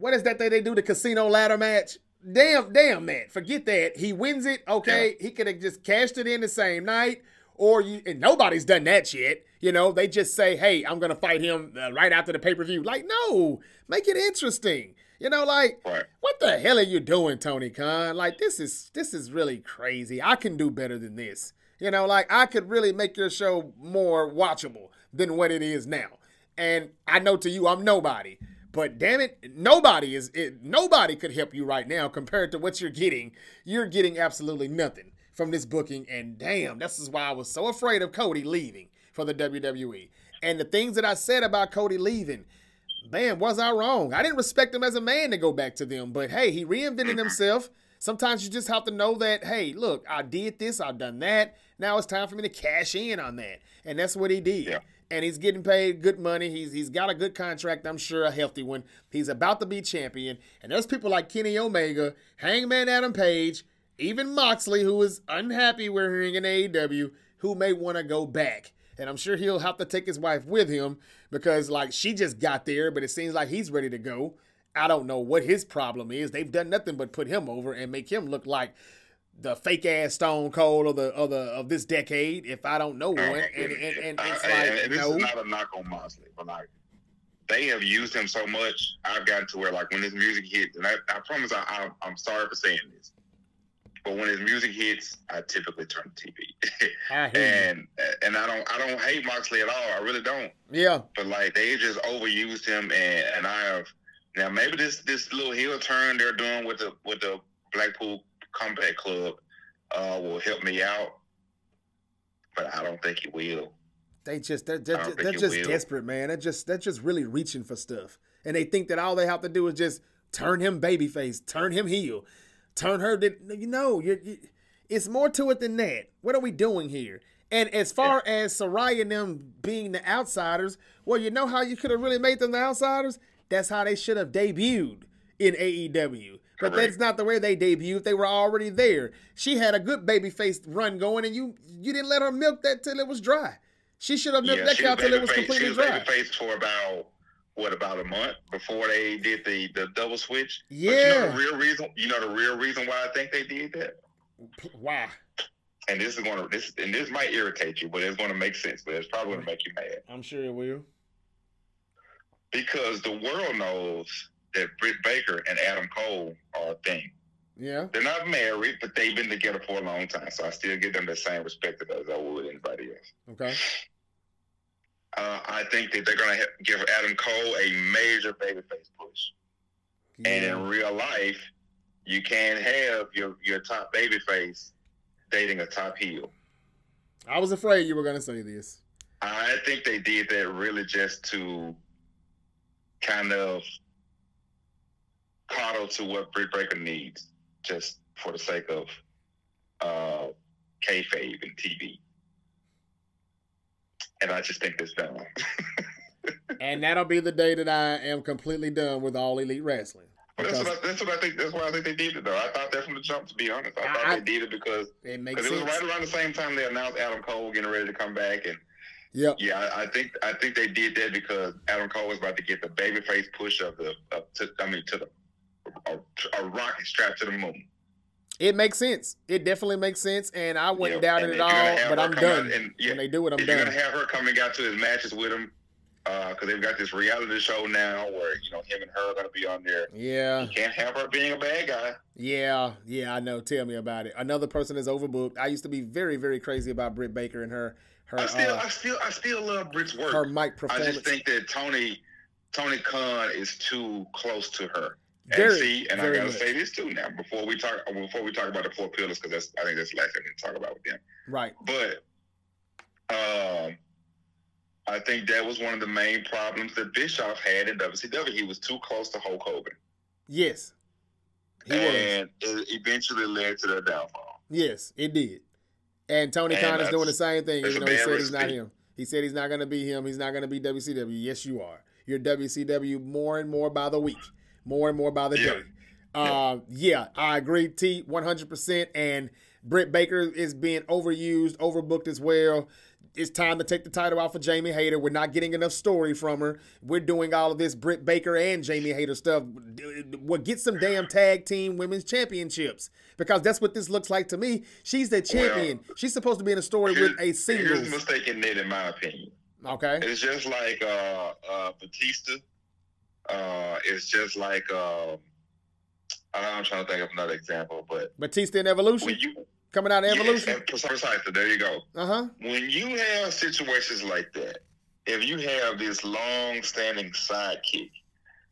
What is that thing they do? The casino ladder match. Damn, damn, man. Forget that. He wins it. Okay, he could have just cashed it in the same night, or you. And nobody's done that yet. You know, they just say, "Hey, I'm gonna fight him uh, right after the pay per view." Like, no, make it interesting. You know, like Right. what the hell are you doing, Tony Khan? Like this is this is really crazy. I can do better than this. You know, like I could really make your show more watchable than what it is now. And I know to you, I'm nobody. But damn it, nobody is it, nobody could help you right now compared to what you're getting. You're getting absolutely nothing from this booking. And damn, this is why I was so afraid of Cody leaving for the WWE. And the things that I said about Cody leaving, man, was I wrong? I didn't respect him as a man to go back to them, but hey, he reinvented himself. Sometimes you just have to know that, hey, look, I did this, I've done that. Now it's time for me to cash in on that. And that's what he did. Yeah. And he's getting paid good money. He's he's got a good contract, I'm sure, a healthy one. He's about to be champion. And there's people like Kenny Omega, Hangman Adam Page, even Moxley, who is unhappy with him in AEW, who may want to go back. And I'm sure he'll have to take his wife with him because, like, she just got there, but it seems like he's ready to go. I don't know what his problem is. They've done nothing but put him over and make him look like the fake ass Stone Cold of the of the of this decade. If I don't know one. and, and, and it's I- like and this no, is not a knock on Moxley, but like they have used him so much. I've gotten to where like when his music hits, and I, I promise I, I, I'm sorry for saying this, but when his music hits, I typically turn the TV. I hear you. and and I don't I don't hate Moxley at all. I really don't. Yeah, But like they just overused him, and and I have now maybe this this little heel turn they're doing with the with the Blackpool Combat Club uh, will help me out, but I don't think it will. They just they're, they're, just, they're just desperate, man. They're just they're just really reaching for stuff, and they think that all they have to do is just turn him babyface, turn him heel, turn her. You know, you it's more to it than that. What are we doing here? And as far as Saraya and them being the outsiders, well, you know how you could have really made them the outsiders? That's how they should have debuted in AEW. But Correct. that's not the way they debuted. They were already there. She had a good babyface run going, and you you didn't let her milk that till it was dry. She should have milked yeah, that cow till it was completely she was dry. Babyface for about what about a month before they did the the double switch. Yeah. But you know the real reason. You know the real reason why I think they did that. Why? And this is going to this and this might irritate you, but it's going to make sense. But it's probably going to make you mad. I'm sure it will. Because the world knows that Britt Baker and Adam Cole are a thing. Yeah. They're not married, but they've been together for a long time. So I still give them the same respect as I would anybody else. Okay. Uh, I think that they're going to give Adam Cole a major babyface push. Yeah. And in real life, you can't have your, your top babyface dating a top heel. I was afraid you were going to say this. I think they did that really just to kind of coddle to what Britt Baker needs, just for the sake of uh, kayfabe and TV. And I just think it's dumb. and that'll be the day that I am completely done with all elite wrestling. That's what, I, that's what I think. That's why I think they did it, though. I thought that from the jump. To be honest, I, I thought they did it because it makes it was right around the same time they announced Adam Cole getting ready to come back, and yeah, yeah, I, I, think I think they did that because Adam Cole was about to get the babyface push of the up to I mean to the a, a rocket strapped to the moon. It makes sense. It definitely makes sense, and I wouldn't doubt it at all. But I'm done. And, yeah, when they do it, I'm done. You're gonna have her coming out to his matches with him because uh, they've got this reality show now where you know him and her are gonna be on there. Yeah, you can't have her being a bad guy. Yeah, yeah, I know. Tell me about it. Another person is overbooked. I used to be very, very crazy about Britt Baker and her. Her, I still, uh, I still, I still love Britt's work. Her mic performance. I just think that Tony, Tony Khan is too close to her. Very, and see, and I gotta much. say this too now before we talk before we talk about the four pillars because that's I think that's the last thing to talk about with them. Right. But um, I think that was one of the main problems that Bischoff had in WCW. He was too close to Hulk Hogan. Yes. and was. it eventually led to their downfall. Yes, it did. And Tony Khan is doing the same thing, even though he said he's not him. He said he's not going to be him. He's not going to be WCW. Yes, you are. You're WCW more and more by the week more and more by the yeah. day. Uh, yeah, I agree, T, 100%. And Britt Baker is being overused, overbooked as well. It's time to take the title off of Jamie Hayter. We're not getting enough story from her. We're doing all of this Britt Baker and Jamie Hayter stuff. Well, get some damn tag team women's championships because that's what this looks like to me. She's the champion. Well, She's supposed to be in a story with a single. Here's a mistake in it, in my opinion. Okay. It's just like uh, uh, Batista uh, it's just like uh, I'm trying to think of another example, but Batista in Evolution. You, coming out of Evolution. Yes, precisely. There you go. Uh huh. When you have situations like that, if you have this long-standing sidekick,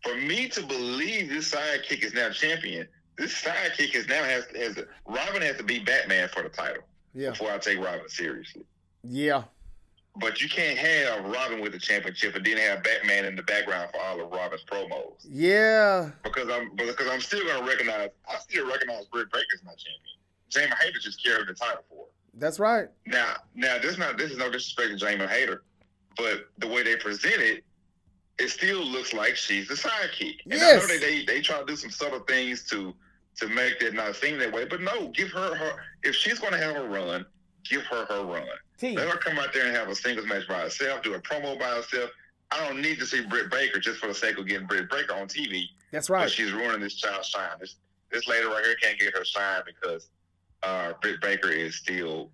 for me to believe this sidekick is now champion, this sidekick is now has has Robin has to be Batman for the title. Yeah. Before I take Robin seriously. Yeah. But you can't have Robin with the championship and then have Batman in the background for all of Robin's promos. Yeah. Because I'm because I'm still gonna recognize I still recognize Britt Baker's my champion. Jamie Hayter just carried the title for her. That's right. Now now this not this is no disrespect to Jamie Hayter, but the way they present it, it still looks like she's the sidekick. And yes. I know they, they they try to do some subtle things to to make that not seem that way, but no, give her her if she's gonna have a run, give her her run. Team. Let her come out there and have a singles match by herself, do a promo by herself. I don't need to see Britt Baker just for the sake of getting Britt Baker on TV. That's right. But she's ruining this child's shine. This this lady right here can't get her shine because uh, Britt Baker is still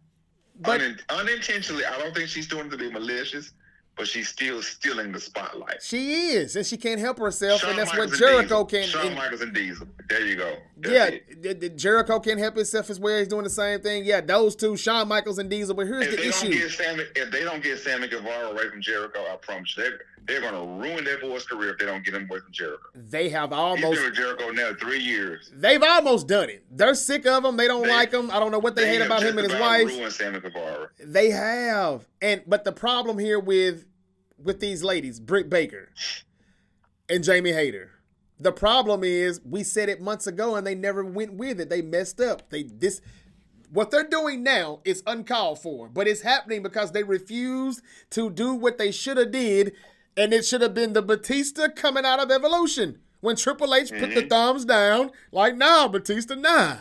but, un- unintentionally. I don't think she's doing it to be malicious but she's still stealing the spotlight. She is, and she can't help herself, Shawn and that's Michaels what Jericho can. Shawn and, Michaels and Diesel. There you go. That's yeah, Jericho can't help himself as well. He's doing the same thing. Yeah, those two, Shawn Michaels and Diesel. But here's if the issue: Sammy, if they don't get Sammy Guevara away from Jericho, I promise you, they're, going to ruin their boy's career if they don't get him away from Jericho. They have almost He's been with Jericho now three years. They've almost done it. They're sick of him. They don't They- like him. I don't know what they, hate have about him and his wife. Ruined Sammy Guevara. They have, and but the problem here with with these ladies, Britt Baker and Jamie Hayter, the problem is we said it months ago and they never went with it. They messed up. They this what they're doing now is uncalled for, but it's happening because they refused to do what they should have did, and it should have been the Batista coming out of Evolution when Triple H put the mm-hmm. thumbs down, like nah, Batista, nah.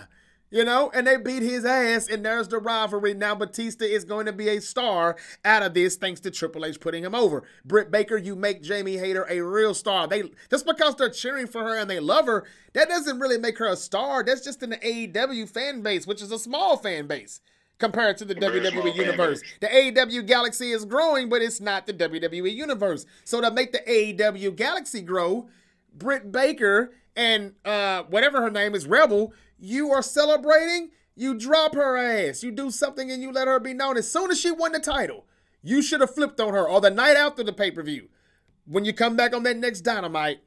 You know, and they beat his ass, and there's the rivalry. Now Batista is going to be a star out of this, thanks to Triple H putting him over. Britt Baker, you make Jamie Hayter a real star. They just because they're cheering for her and they love her, that doesn't really make her a star. That's just an AEW fan base, which is a small fan base compared to the WWE universe. The AEW galaxy is growing, but it's not the WWE universe. So to make the AEW galaxy grow, Britt Baker and uh, whatever her name is, Rebel, you are celebrating. You drop her ass. You do something and you let her be known. As soon as she won the title, you should have flipped on her or the night after the pay per view. When you come back on that next Dynamite,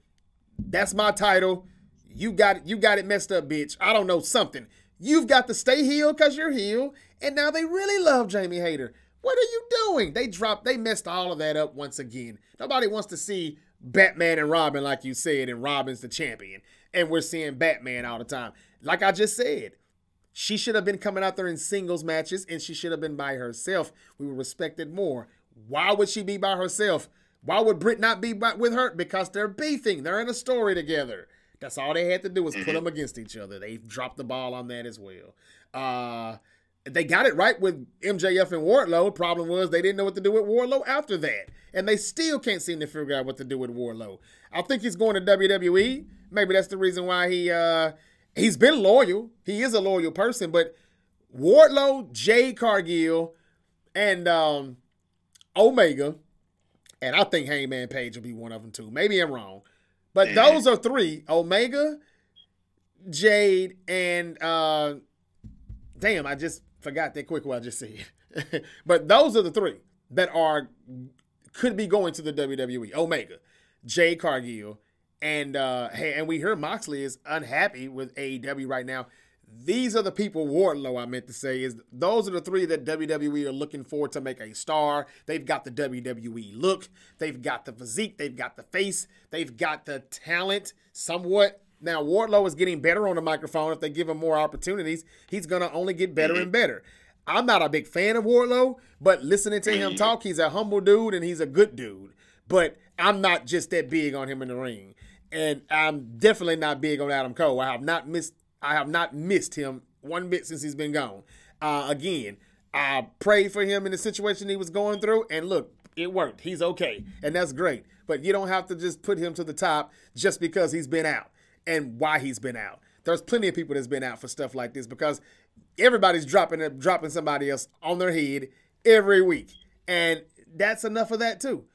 that's my title. You got it. You got it messed up, bitch. I don't know something. You've got to stay healed because you're healed, and now they really love Jamie Hayter. What are you doing? They dropped. They messed all of that up once again. Nobody wants to see Batman and Robin, like you said, and Robin's the champion, and we're seeing Batman all the time. Like I just said, she should have been coming out there in singles matches, and she should have been by herself. We would respect it more. Why would she be by herself? Why would Britt not be by, with her? Because they're beefing. They're in a story together. That's all they had to do was put them against each other. They dropped the ball on that as well. Uh, they got it right with MJF and Wardlow. Problem was they didn't know what to do with Wardlow after that, and they still can't seem to figure out what to do with Wardlow. I think he's going to WWE. Maybe that's the reason why he uh, he's been loyal. He is a loyal person, but Wardlow, Jade Cargill, and um, Omega, and I think Hangman Page will be one of them too. Maybe I'm wrong, but those are three: Omega, Jade, and uh, damn, I just forgot that quick what I just said. but those are the three that are could be going to the WWE. Omega, Jade Cargill, and uh, hey, and we hear Moxley is unhappy with AEW right now. These are the people Wardlow I meant to say is those are the three that WWE are looking for to make a star. They've got the WWE look, they've got the physique, they've got the face, they've got the talent somewhat. Now Wardlow is getting better on the microphone. If they give him more opportunities, he's gonna only get better and better. I'm not a big fan of Wardlow, but listening to him talk, he's a humble dude and he's a good dude. But I'm not just that big on him in the ring, and I'm definitely not big on Adam Cole. I have not missed. I have not missed him one bit since he's been gone. Uh, again, I prayed for him in the situation he was going through, and look, it worked. He's okay, and that's great. But you don't have to just put him to the top just because he's been out and why he's been out. There's plenty of people that's been out for stuff like this because everybody's dropping dropping somebody else on their head every week, and that's enough of that too.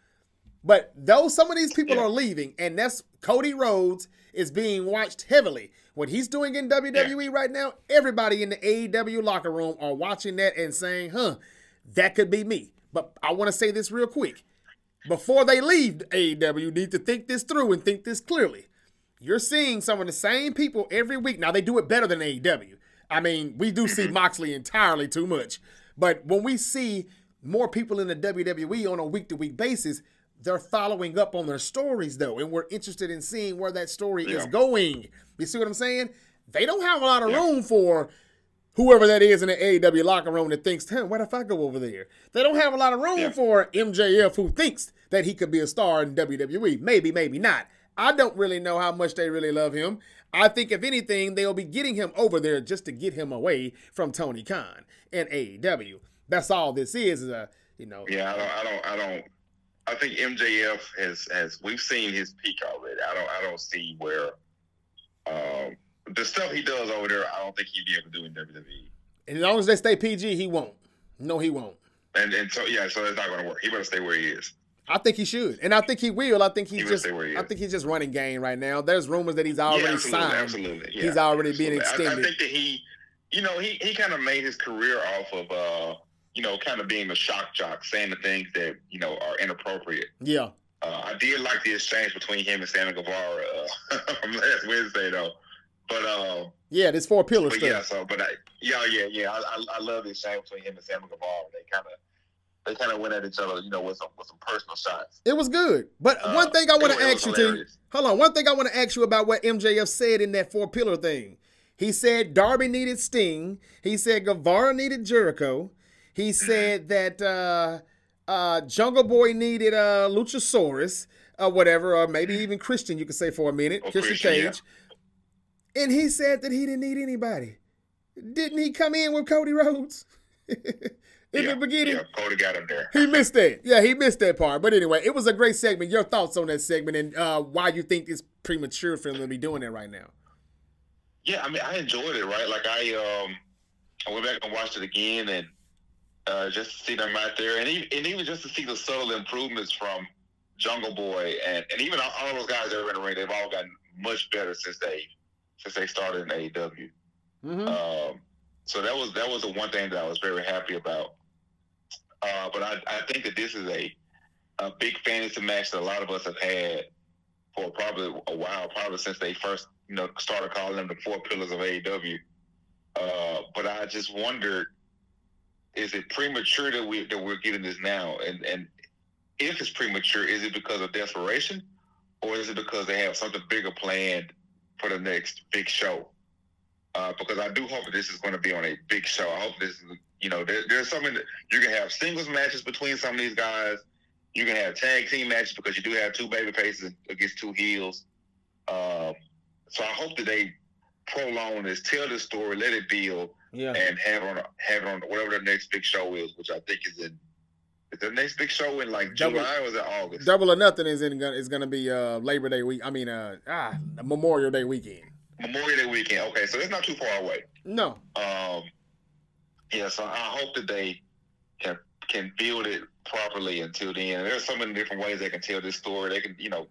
But though some of these people Yeah. are leaving, and that's Cody Rhodes is being watched heavily. What he's doing in WWE right now, everybody in the AEW locker room are watching that and saying, huh, that could be me. But I want to say this real quick. Before they leave AEW, need to think this through and think this clearly. You're seeing some of the same people every week. Now they do it better than AEW. I mean, we do see mm-hmm. Moxley entirely too much. But when we see more people in the WWE on a week to week basis, they're following up on their stories though, and we're interested in seeing where that story is going. You see what I'm saying? They don't have a lot of room for whoever that is in the AEW locker room that thinks, hey, what if I go over there? They don't have a lot of room Yeah. for MJF who thinks that he could be a star in WWE. Maybe, maybe not. I don't really know how much they really love him. I think, if anything, they'll be getting him over there just to get him away from Tony Khan and AEW. That's all this is, is a, you know, Yeah, I don't, I don't, I don't. I think MJF has has we've seen his peak already. I don't, I don't see where um, the stuff he does over there. I don't think he'd be able to do in WWE. And as long as they stay PG, he won't. No, he won't. And and so yeah, so it's not going to work. He better stay where he is. I think he should, and I think he will. I think he's He just. he I think he's just running game right now. There's rumors that he's already yeah, absolutely, signed. absolutely. Yeah, He's already being absolutely. I- extended. I, think that he, you know, he he kind of made his career off of uh, you know, kind of being a shock jock, saying the things that you know are inappropriate. Yeah, Uh, I did like the exchange between him and Sammy Guevara uh, from last Wednesday, though. But uh, yeah, this four pillars. But yeah, so but I, yeah, yeah, yeah. I, I, I love the exchange between him and Sammy Guevara. They kind of they kind of went at each other, you know, with some with some personal shots. It was good. But uh, one thing I want to ask you, T, hold on. One thing I want to ask you about what MJF said in that four pillar thing. He said Darby needed Sting. He said Guevara needed Jericho. He said that uh, uh, Jungle Boy needed uh, Luchasaurus or whatever, or maybe even Christian, you could say for a minute, Christian, Christian, Cage. Yeah. And he said that he didn't need anybody. Didn't he come in with Cody Rhodes? in yeah, the beginning. Yeah, Cody got him there. he missed that. Yeah, he missed that part. But anyway, it was a great segment. Your thoughts on that segment and uh, why you think it's premature for them to be doing it right now? Yeah, I mean, I enjoyed it. Right, like I um, I went back and watched it again, and uh, just to see them out there, and even, and even just to see the subtle improvements from Jungle Boy, and, and even all, all those guys that are in the ring, they've all gotten much better since they since they started in AEW. Mm-hmm. Um, so that was that was the one thing that I was very happy about. Uh, but I, I think that this is a a big fantasy match that a lot of us have had for probably a while, probably since they first you know started calling them the four pillars of AEW. Uh, but I just wondered, is it premature that we that we're getting this now? And and if it's premature, is it because of desperation, or is it because they have something bigger planned for the next big show? Uh, because I do hope that this is going to be on a big show. I hope this is you know, there, there's something that you can have singles matches between some of these guys. You can have tag team matches because you do have two baby faces against two heels. Um, so I hope that they prolong this, tell this story, let it build, yeah. and have it on have it on whatever the next big show is, which I think is in. Is the next big show in like double, July or is it August? Double or nothing is in is going to be uh, Labor Day week. I mean, uh, ah, Memorial Day weekend. Memorial Day weekend. Okay, so it's not too far away. No. Um, yeah, so I hope that they can can build it properly until the end. There's so many different ways they can tell this story. They can, you know,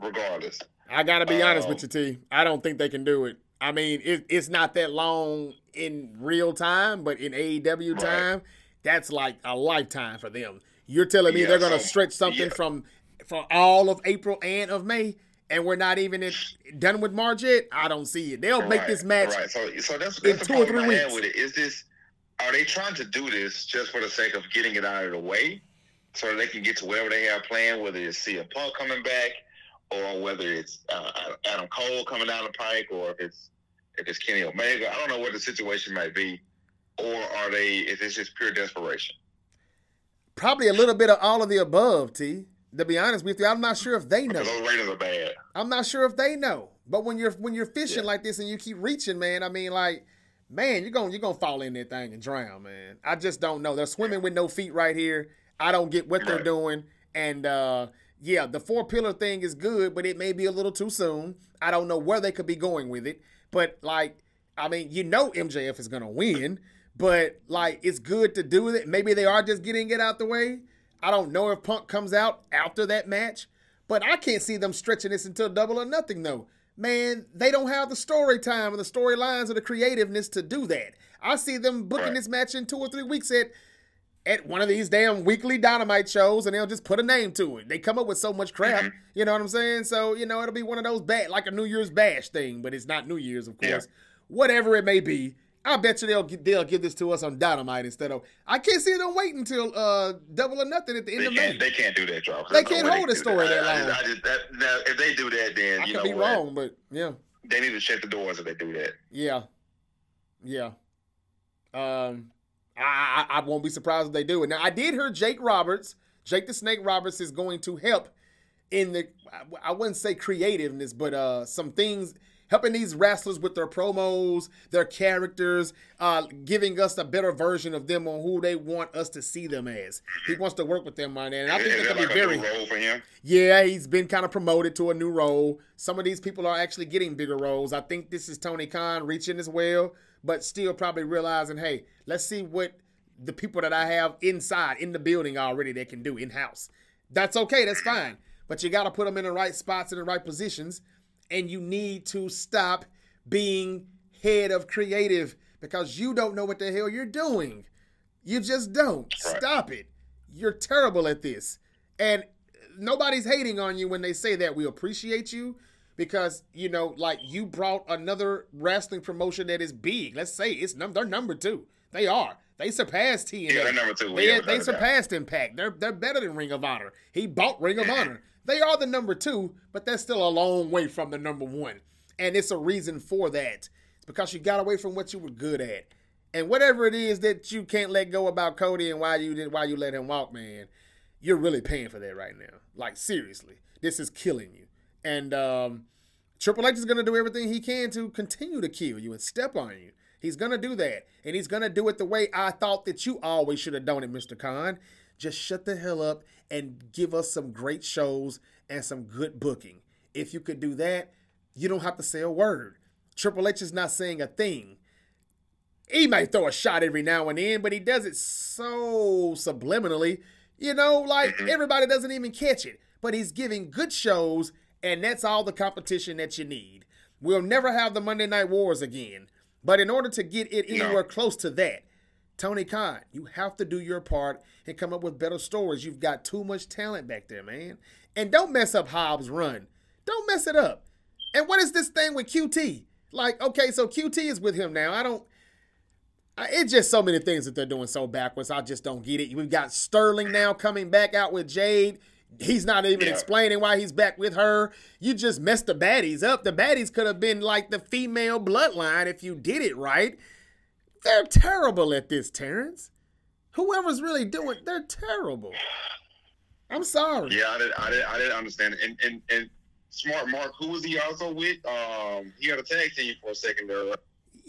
regardless. I gotta be um, honest with you, T. I don't think they can do it. I mean, it, it's not that long in real time, but in AEW right. time, that's like a lifetime for them. You're telling me yeah, they're gonna so, stretch something yeah. from from all of April and of May, and we're not even done with March yet. I don't see it. They'll right, make this match. Right. So, so that's, that's in two or three weeks. With it. Is this are they trying to do this just for the sake of getting it out of the way so they can get to wherever they have planned, whether it's CM Punk coming back or whether it's uh, Adam Cole coming down the pike or if it's if it's Kenny Omega. I don't know what the situation might be. Or are they, is this just pure desperation? Probably a little bit of all of the above, T. To be honest with you, I'm not sure if they know. Those ratings are bad. I'm not sure if they know. But when you're when you're fishing yeah. like this and you keep reaching, man, I mean, like man, you're gonna you're gonna fall in that thing and drown, man. I just don't know. They're swimming with no feet right here. I don't get what they're doing. And uh yeah, the four pillar thing is good, but it may be a little too soon. I don't know where they could be going with it. But like, I mean, you know MJF is gonna win, but like it's good to do it. Maybe they are just getting it out the way. I don't know if Punk comes out after that match, but I can't see them stretching this until double or nothing though man, they don't have the story time and the storylines or the creativeness to do that. I see them booking right. this match in two or three weeks at at one of these damn weekly dynamite shows and they'll just put a name to it. They come up with so much crap, mm-hmm. you know what I'm saying? So, you know, it'll be one of those bad like a New Year's bash thing, but it's not New Year's, of course. Yeah. Whatever it may be. I bet you they'll they'll give this to us on Dynamite instead of. I can't see them waiting until uh, double or nothing at the end they of May. They can't do that, Charles. They can't hold a story that, that long. I, I just, that, now, if they do that, then I you could know be what? wrong, but yeah, they need to shut the doors if they do that. Yeah, yeah. Um, I, I, I won't be surprised if they do it. Now I did hear Jake Roberts, Jake the Snake Roberts, is going to help in the I wouldn't say creativeness, but uh, some things helping these wrestlers with their promos, their characters, uh, giving us a better version of them on who they want us to see them as. He wants to work with them on that, and I think it's gonna like be very. role for him? Yeah, he's been kind of promoted to a new role. Some of these people are actually getting bigger roles. I think this is Tony Khan reaching as well, but still probably realizing, hey, let's see what the people that I have inside in the building already that can do in house. That's okay. That's fine. But you got to put them in the right spots in the right positions and you need to stop being head of creative because you don't know what the hell you're doing. You just don't. Stop it. You're terrible at this. And nobody's hating on you when they say that. We appreciate you because you know, like you brought another wrestling promotion that is big. Let's say it's num- they're number two. They are. They surpassed TNA. Yeah, they're number two. They, Yeah, they without a doubt. surpassed Impact. They're they're better than Ring of Honor. He bought Ring of Honor. They are the number two, but they're still a long way from the number one. And it's a reason for that. It's because you got away from what you were good at. And whatever it is that you can't let go about Cody and why you did why you let him walk, man, you're really paying for that right now. Like seriously, this is killing you. And um, Triple H is gonna do everything he can to continue to kill you and step on you. He's gonna do that, and he's gonna do it the way I thought that you always should have done it, Mr. Khan. Just shut the hell up and give us some great shows and some good booking. If you could do that, you don't have to say a word. Triple H is not saying a thing he might throw a shot every now and then, but he does it so subliminally. You know, like everybody doesn't even catch it. But he's giving good shows, and that's all the competition that you need. We'll never have the Monday Night Wars again. But in order to get it No. anywhere close to that, Tony Khan, you have to do your part and come up with better stories. You've got too much talent back there, man. And don't mess up Hobbs' run. Don't mess it up. And what is this thing with QT? Like, okay, so QT is with him now. I don't. I- It's just so many things that they're doing so backwards. I just don't get it. We've got Sterling now coming back out with Jade. He's not even Yeah. explaining why he's back with her. You just messed the baddies up. The baddies could have been like the female bloodline if you did it right. They're terrible at this, Terrence. Whoever's really doing, they're terrible. I'm sorry. Yeah, I didn't, I didn't, I didn't understand it. And, and, and Smart Mark, who was he also with? Um, he had a tag team for a second there.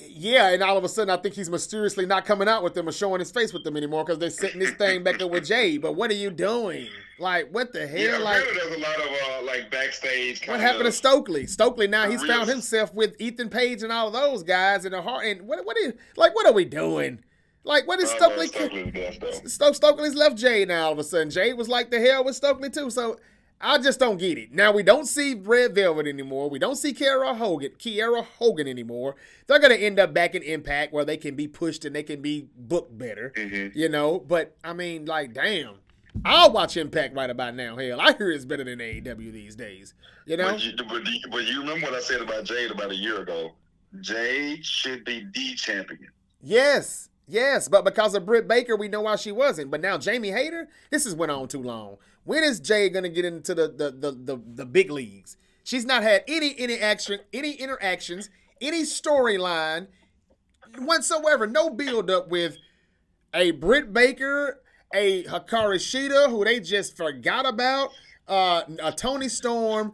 Yeah, and all of a sudden, I think he's mysteriously not coming out with them or showing his face with them anymore because they're sitting this thing back up with Jay. But what are you doing? Like, what the hell? Yeah, like, there's a lot of uh, like backstage. what happened to Stokely? Stokely now he's Real- found himself with Ethan Page and all of those guys in the heart. And what? What is like? What are we doing? Like, what is Stokely? Stokely's death, Stokely's left Jay now all of a sudden. Jay was like the hell with Stokely too. So I just don't get it. Now we don't see Red Velvet anymore. We don't see Kiera Hogan, Kiera Hogan anymore. They're gonna end up back in Impact where they can be pushed and they can be booked better. Mhm. You know, but I mean, like, damn. I'll watch Impact right about now. Hell, I hear it's better than AEW these days. You know? But, you, but, you, but you remember what I said about Jade about a year ago? Jade should be the champion. Yes, yes, but because of Britt Baker, we know why she wasn't. But now Jamie Hayter, this has went on too long. When is Jay gonna get into the the the the, the big leagues? She's not had any any action, any interactions, any storyline whatsoever. No build up with a Britt Baker, a Hikari Shida, who they just forgot about, uh, a Toni Storm,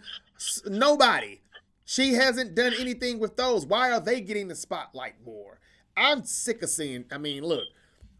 nobody. She hasn't done anything with those. Why are they getting the spotlight more? I'm sick of seeing. I mean, look,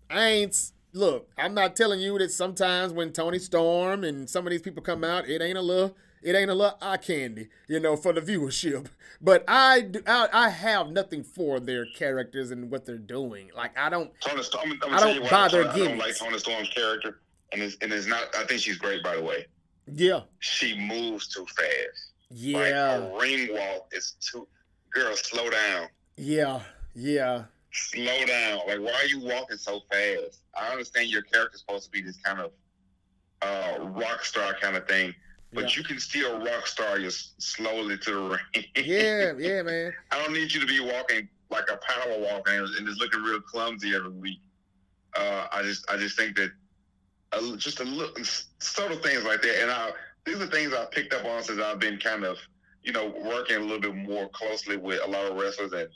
I ain't. Look, I'm not telling you that sometimes when Toni Storm and some of these people come out, it ain't a little, it ain't a little eye candy, you know, for the viewership. But I do, I, I have nothing for their characters and what they're doing. Like I don't. Toni Storm. I'm, I'm I don't you why buy their I don't like. Toni Storm's character, and it's, and it's not. I think she's great, by the way. Yeah, She moves too fast. yeah, Like a ring walk is too. Girl, slow down. yeah, yeah. Slow down. Like, why are you walking so fast? I understand your character's supposed to be this kind of uh, rock star kind of thing, but Yeah. you can still rock star you slowly to the ring. Yeah, yeah, man. I don't need you to be walking like a power walk and, just looking real clumsy every week. Uh, I just, I just think that just a little subtle things like that, and I, these are things I picked up on since I've been kind of, you know, working a little bit more closely with a lot of wrestlers, and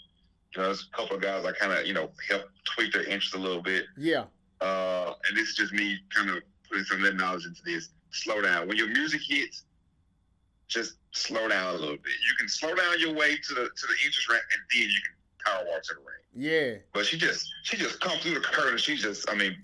you know, there's a couple of guys I kind of, you know, help tweak their interest a little bit. Yeah, Uh, and this is just me kind of putting some of that knowledge into this. Slow down. When your music hits, just slow down a little bit. You can slow down your way to the to the entrance ramp, and then you can power walk to the ring. yeah, But she just she just comes through the curtain. She just I mean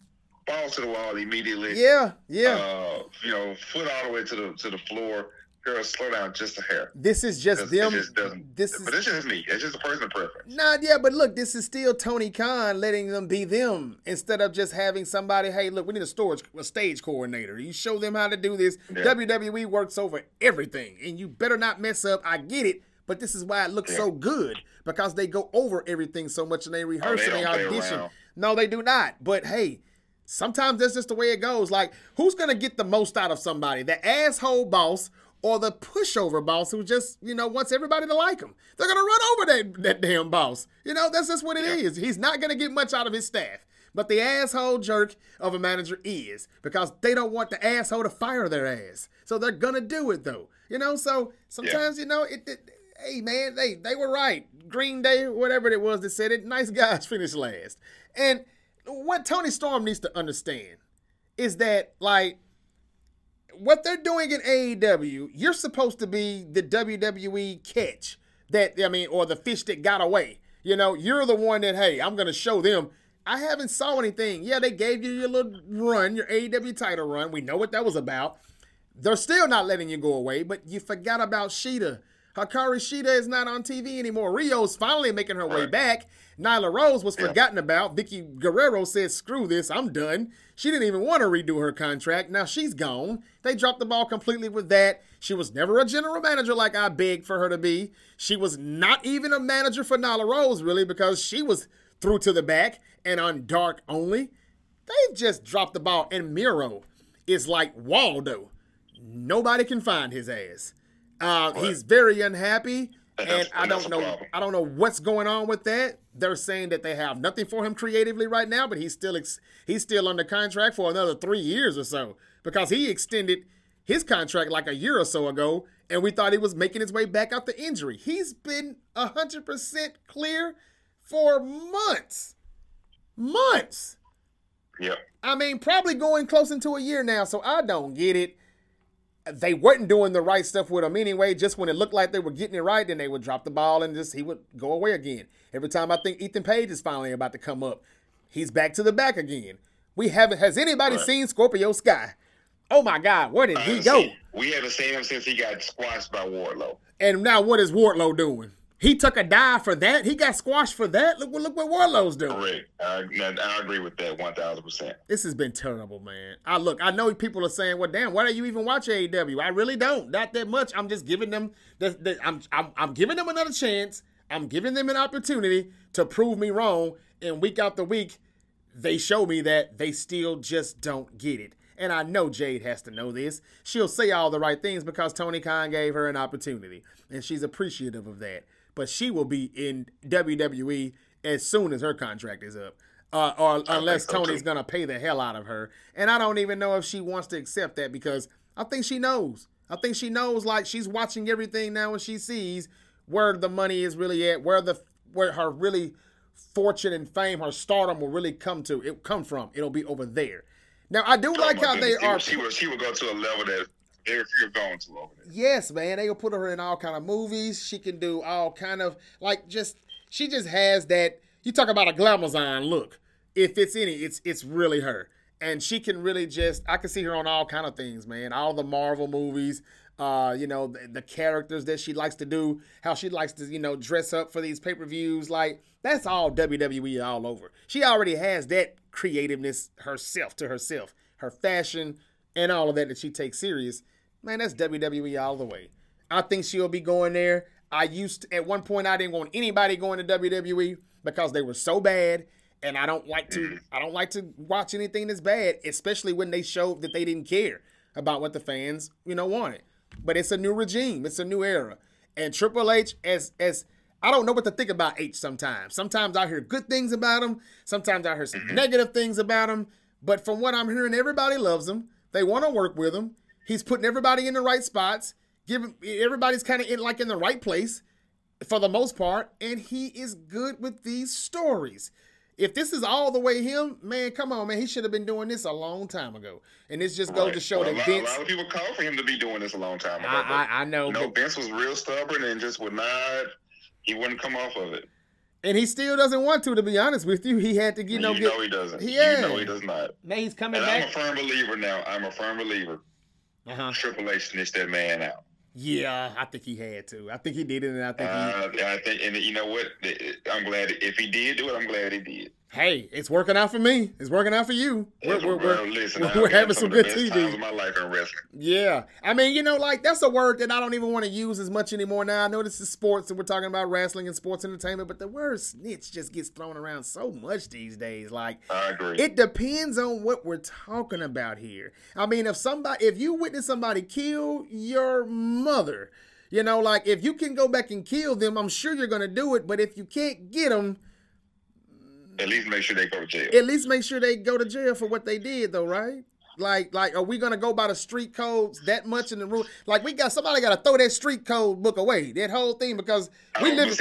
balls to the wall immediately. yeah, yeah. Uh, you know, foot all the way to the to the floor. Girl, slow down just a hair. This is just them. just This is But it's just me. It's just a personal preference. Nah, yeah, but look, this is still Tony Khan letting them be them instead of just having somebody. Hey, look, we need a storage, a stage coordinator. You show them how to do this. Yeah. WWE works over everything, and you better not mess up. I get it, but this is why it looks Yeah. so good because they go over everything so much and they rehearse Oh, they and they audition. No, they do not. But hey, Sometimes that's just the way it goes. Like, who's gonna get the most out of somebody? The asshole boss or the pushover boss who just, you know, wants everybody to like him. They're gonna run over that, that damn boss. You know, that's just what it yeah. is. He's not gonna get much out of his staff. But the asshole jerk of a manager is because they don't want the asshole to fire their ass. So they're gonna do it though. You know, so sometimes, yeah. you know, it, it hey man, they they were right. Green Day, whatever it was that said it, nice guys finish last. And what Toni Storm needs to understand is that like what they're doing in AEW, you're supposed to be the WWE catch that I mean, or the fish that got away. You know, you're the one that hey, I'm gonna show them. I haven't saw anything. Yeah, they gave you your little run, your AEW title run. We know what that was about. They're still not letting you go away, but you forgot about Shida. Hikari Shida is not on TV anymore. Riho's finally making her way back. Nyla Rose was forgotten about. Vickie Guerrero said, screw this, I'm done. She didn't even want to redo her contract. Now she's gone. They dropped the ball completely with that. She was never a general manager like I begged for her to be. She was not even a manager for Nyla Rose, really, because she was through to the back and on dark only. They've just dropped the ball. And Miro is like Waldo. Nobody can find his ass. Uh, he's very unhappy, and I don't know. I don't know what's going on with that. They're saying that they have nothing for him creatively right now, but he's still ex- he's still under contract for another three years or so because he extended his contract like a year or so ago, and we thought he was making his way back out the injury. He's been hundred percent clear for months, months. Yep. I mean, probably going close into a year now, so I don't get it they weren't doing the right stuff with him anyway. Just when it looked like they were getting it right, then they would drop the ball and just he would go away again. Every time I think Ethan Page is finally about to come up, he's back to the back again. We haven't. Has anybody right. seen Scorpio Sky? Oh my God, where did he uh, go? Seen, we haven't seen him since he got squashed by Wardlow. And now, what is Wardlow doing? He took a dive for that. He got squashed for that. Look, look what Wardlow's doing. Correct. I, I agree with that one thousand percent. This has been terrible, man. I look. I know people are saying, "Well, damn, why do you even watch AEW?" I really don't. Not that much. I'm just giving them. The, the, I'm, I'm I'm giving them another chance. I'm giving them an opportunity to prove me wrong. And week after week, they show me that they still just don't get it. And I know Jade has to know this. She'll say all the right things because Tony Khan gave her an opportunity, and she's appreciative of that but she will be in WWE as soon as her contract is up. Uh, or unless Tony's gonna pay the hell out of her, and I don't even know if she wants to accept that because I think she knows. I think she knows, like she's watching everything now, and she sees where the money is really at, where the where her really fortune and fame, her stardom will really come to. It come from. It'll be over there. Now I do oh like how they are. She will. She will go to a level that if you're going to over there. Yes, man. They will put her in all kind of movies. She can do all kind of like just she just has that you talk about a glamazon look. If it's any, it's it's really her. And she can really just I can see her on all kind of things, man. All the Marvel movies, uh, you know, the, the characters that she likes to do, how she likes to, you know, dress up for these pay-per-views, like that's all WWE all over. She already has that creativeness herself to herself. Her fashion and all of that that she takes serious man, that's WWE all the way. I think she'll be going there. I used to, at one point I didn't want anybody going to WWE because they were so bad, and I don't like to I don't like to watch anything that's bad, especially when they showed that they didn't care about what the fans you know wanted. But it's a new regime, it's a new era, and Triple H as as I don't know what to think about H sometimes. Sometimes I hear good things about him. Sometimes I hear some mm-hmm. negative things about him. But from what I'm hearing, everybody loves him. They want to work with him. He's putting everybody in the right spots. Giving everybody's kind of in like in the right place for the most part, and he is good with these stories. If this is all the way him, man, come on, man, he should have been doing this a long time ago. And this just goes right. to show well, that a lot, Vince. A lot of people call for him to be doing this a long time ago. I, I, I know. No, Vince was real stubborn and just would not. He wouldn't come off of it. And he still doesn't want to, to be honest with you. He had to, you know, you get, know he doesn't. Yeah, you know he does not. Man, he's coming and back. I'm a firm believer now. I'm a firm believer uh-huh. Triple H snitched that man out. Yeah, I think he had to. I think he did it, and I think uh, he. I think, and you know what? I'm glad if he did do it. I'm glad he did. Hey, it's working out for me. It's working out for you. We're, we're, we're, listen, we're having some, some good TV. my life in wrestling. Yeah, I mean, you know, like that's a word that I don't even want to use as much anymore now. I know this is sports and we're talking about wrestling and sports entertainment, but the word snitch just gets thrown around so much these days. Like, I agree. It depends on what we're talking about here. I mean, if somebody, if you witness somebody kill your mother, you know, like if you can go back and kill them, I'm sure you're gonna do it. But if you can't get them at least make sure they go to jail. At least make sure they go to jail for what they did, though, right? Like, like, are we gonna go by the street codes that much in the rule? Like, we got somebody got to throw that street code book away, that whole thing, because we live,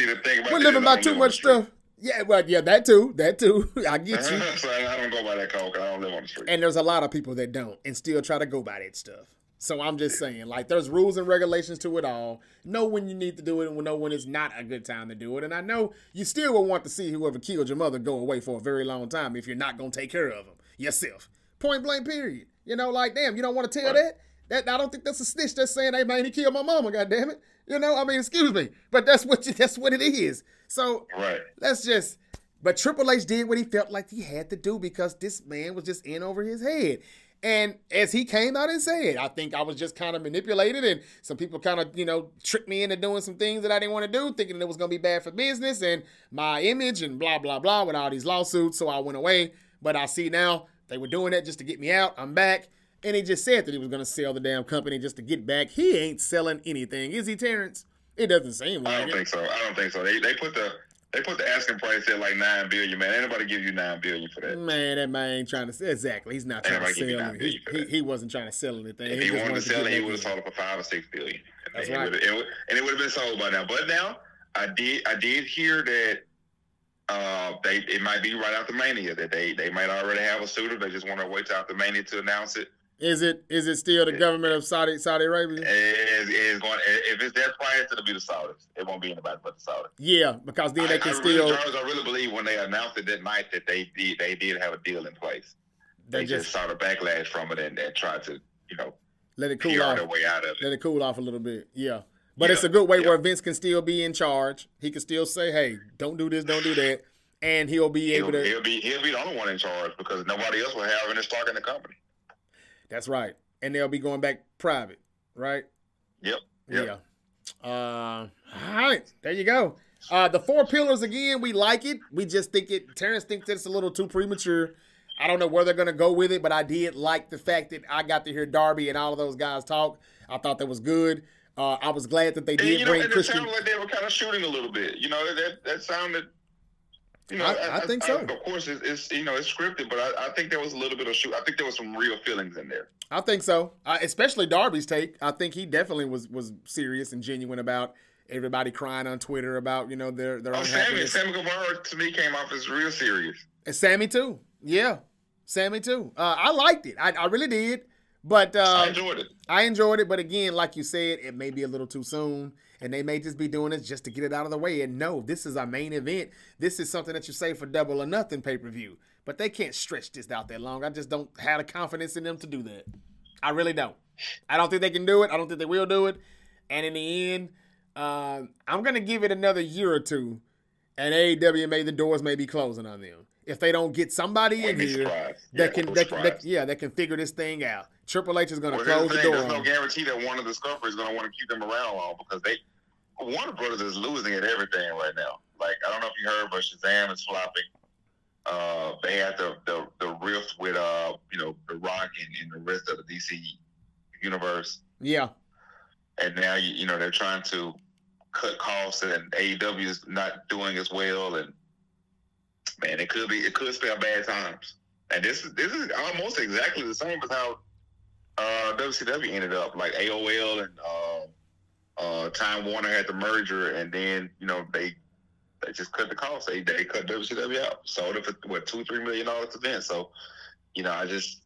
we're living by too much stuff. Yeah, well, yeah, that too, that too. I get you. so I don't go by that code. because I don't live on the street. And there's a lot of people that don't, and still try to go by that stuff. So I'm just saying, like, there's rules and regulations to it all. Know when you need to do it and know when it's not a good time to do it. And I know you still will want to see whoever killed your mother go away for a very long time if you're not going to take care of them yourself. Point blank, period. You know, like, damn, you don't want to tell that? That I don't think that's a snitch that's saying, hey, man, he killed my mama, God damn it. You know, I mean, excuse me. But that's what you, that's what it is. So right. let's just but Triple H did what he felt like he had to do because this man was just in over his head. And as he came out and said, I think I was just kind of manipulated, and some people kind of, you know, tricked me into doing some things that I didn't want to do, thinking it was going to be bad for business and my image and blah, blah, blah with all these lawsuits. So I went away. But I see now they were doing that just to get me out. I'm back. And he just said that he was going to sell the damn company just to get back. He ain't selling anything, is he, Terrence? It doesn't seem like I don't it. think so. I don't think so. They, they put the they put the asking price at like nine billion, man. Anybody give you nine billion for that? Man, that man ain't trying to sell. Exactly, he's not trying Anybody to sell. He, he, he, wasn't trying to sell anything. If he, he wanted to sell it, he would have sold it for five or six billion. That's and right. It and it would have been sold by now. But now, I did I did hear that uh, they it might be right after Mania that they they might already have a suitor. They just want to wait till after Mania to announce it. Is it is it still the government of Saudi Saudi Arabia? It is, going. If it's their price, it'll be the Saudis. It won't be anybody but the Saudis. Yeah, because then they can I still. Really, I really believe when they announced it that night that they did they did have a deal in place. They, they just, saw the backlash from it and, and tried to you know let it cool off. Their way out of it. Let it cool off a little bit. Yeah. But yeah, it's a good way yeah. where Vince can still be in charge. He can still say, "Hey, don't do this, don't do that," and he'll be able he'll, to. He'll be he'll be the only one in charge because nobody else will have any stock in the company. That's right and they'll be going back private, right? Yep. yep. Yeah. Uh, all right, there you go. Uh, the four pillars again, we like it. We just think it. Terrence thinks it's a little too premature. I don't know where they're gonna go with it, but I did like the fact that I got to hear Darby and all of those guys talk. I thought that was good. Uh, I was glad that they did and, you know, bring Christian. It sounded like they were kind of shooting a little bit. You know, that that sounded you know, I, I, I think so. of course, it's, it's, you know it's scripted, but I, think there was a little bit of shoot. I think there was some real feelings in there. I think so, uh, especially Darby's take. I think he definitely was was serious and genuine about everybody crying on Twitter about you know their their. Oh, Sammy, Sammy Guevara to me came off as real serious. And Sammy too, yeah, Sammy too. Uh, I liked it. I, I really did. But uh, I enjoyed it. I enjoyed it, but again, like you said, it may be a little too soon and they may just be doing this just to get it out of the way. And no, this is our main event. This is something that you say for double or nothing pay per view. But they can't stretch this out that long. I just don't have the confidence in them to do that. I really don't. I don't think they can do it. I don't think they will do it. And in the end, uh, I'm gonna give it another year or two, and AEW may the doors may be closing on them if they don't get somebody in here that yeah, can that, that, yeah that can figure this thing out. Triple H is going to well, close the door. There's no guarantee that Warner Discovery is going to want to keep them around long because they Warner Brothers is losing at everything right now. Like I don't know if you heard, but Shazam is flopping. Uh, they had the, the the rift with uh you know the Rock and, and the rest of the DC universe. Yeah. And now you you know they're trying to cut costs and AEW is not doing as well and man it could be it could spell bad times. And this is this is almost exactly the same as how uh, WCW ended up like AOL and uh, uh, Time Warner had the merger, and then you know they they just cut the cost. They they cut WCW out, sold it for what two three million dollars to Vince. So you know, I just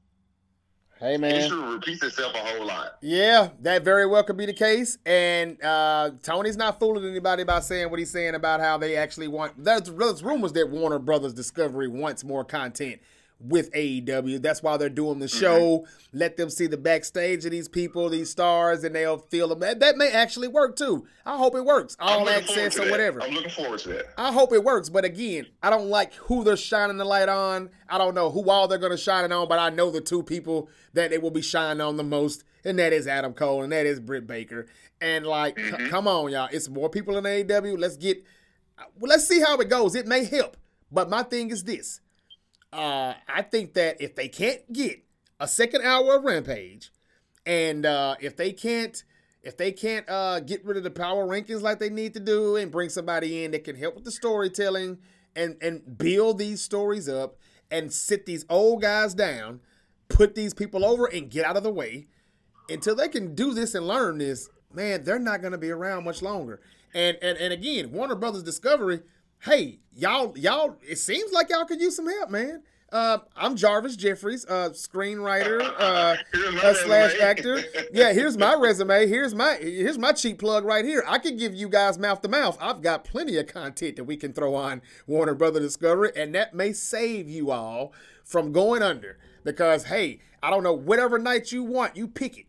Hey man, history repeats itself a whole lot. Yeah, that very well could be the case. And uh, Tony's not fooling anybody by saying what he's saying about how they actually want. There's, there's rumors that Warner Brothers Discovery wants more content with AEW. That's why they're doing the mm-hmm. show. Mm-hmm. Let them see the backstage of these people, these stars, and they'll feel them. That may actually work too. I hope it works. All access or whatever. I'm looking forward to that. I hope it works. But again, I don't like who they're shining the light on. I don't know who all they're going to shine it on, but I know the two people that it will be shining on the most, and that is Adam Cole and that is Britt Baker. And like, mm-hmm. c- come on, y'all. It's more people in AEW. Let's get. Well, let's see how it goes. It may help. But my thing is this uh, I think that if they can't get a second hour of Rampage, and uh, if they can't if they can't uh, get rid of the power rankings like they need to do and bring somebody in that can help with the storytelling and and build these stories up and sit these old guys down, put these people over and get out of the way until they can do this and learn this, man, they're not going to be around much longer. And and and again, Warner Brothers Discovery hey, y'all, y'all, it seems like y'all could use some help, man. Uh, I'm Jarvis Jeffries, uh, screenwriter uh, uh slash actor. Yeah, here's my resume. Here's my here's my cheap plug right here. I could give you guys mouth to mouth. I've got plenty of content that we can throw on Warner Brother Discovery, and that may save you all from going under. Because hey, I don't know whatever night you want, you pick it.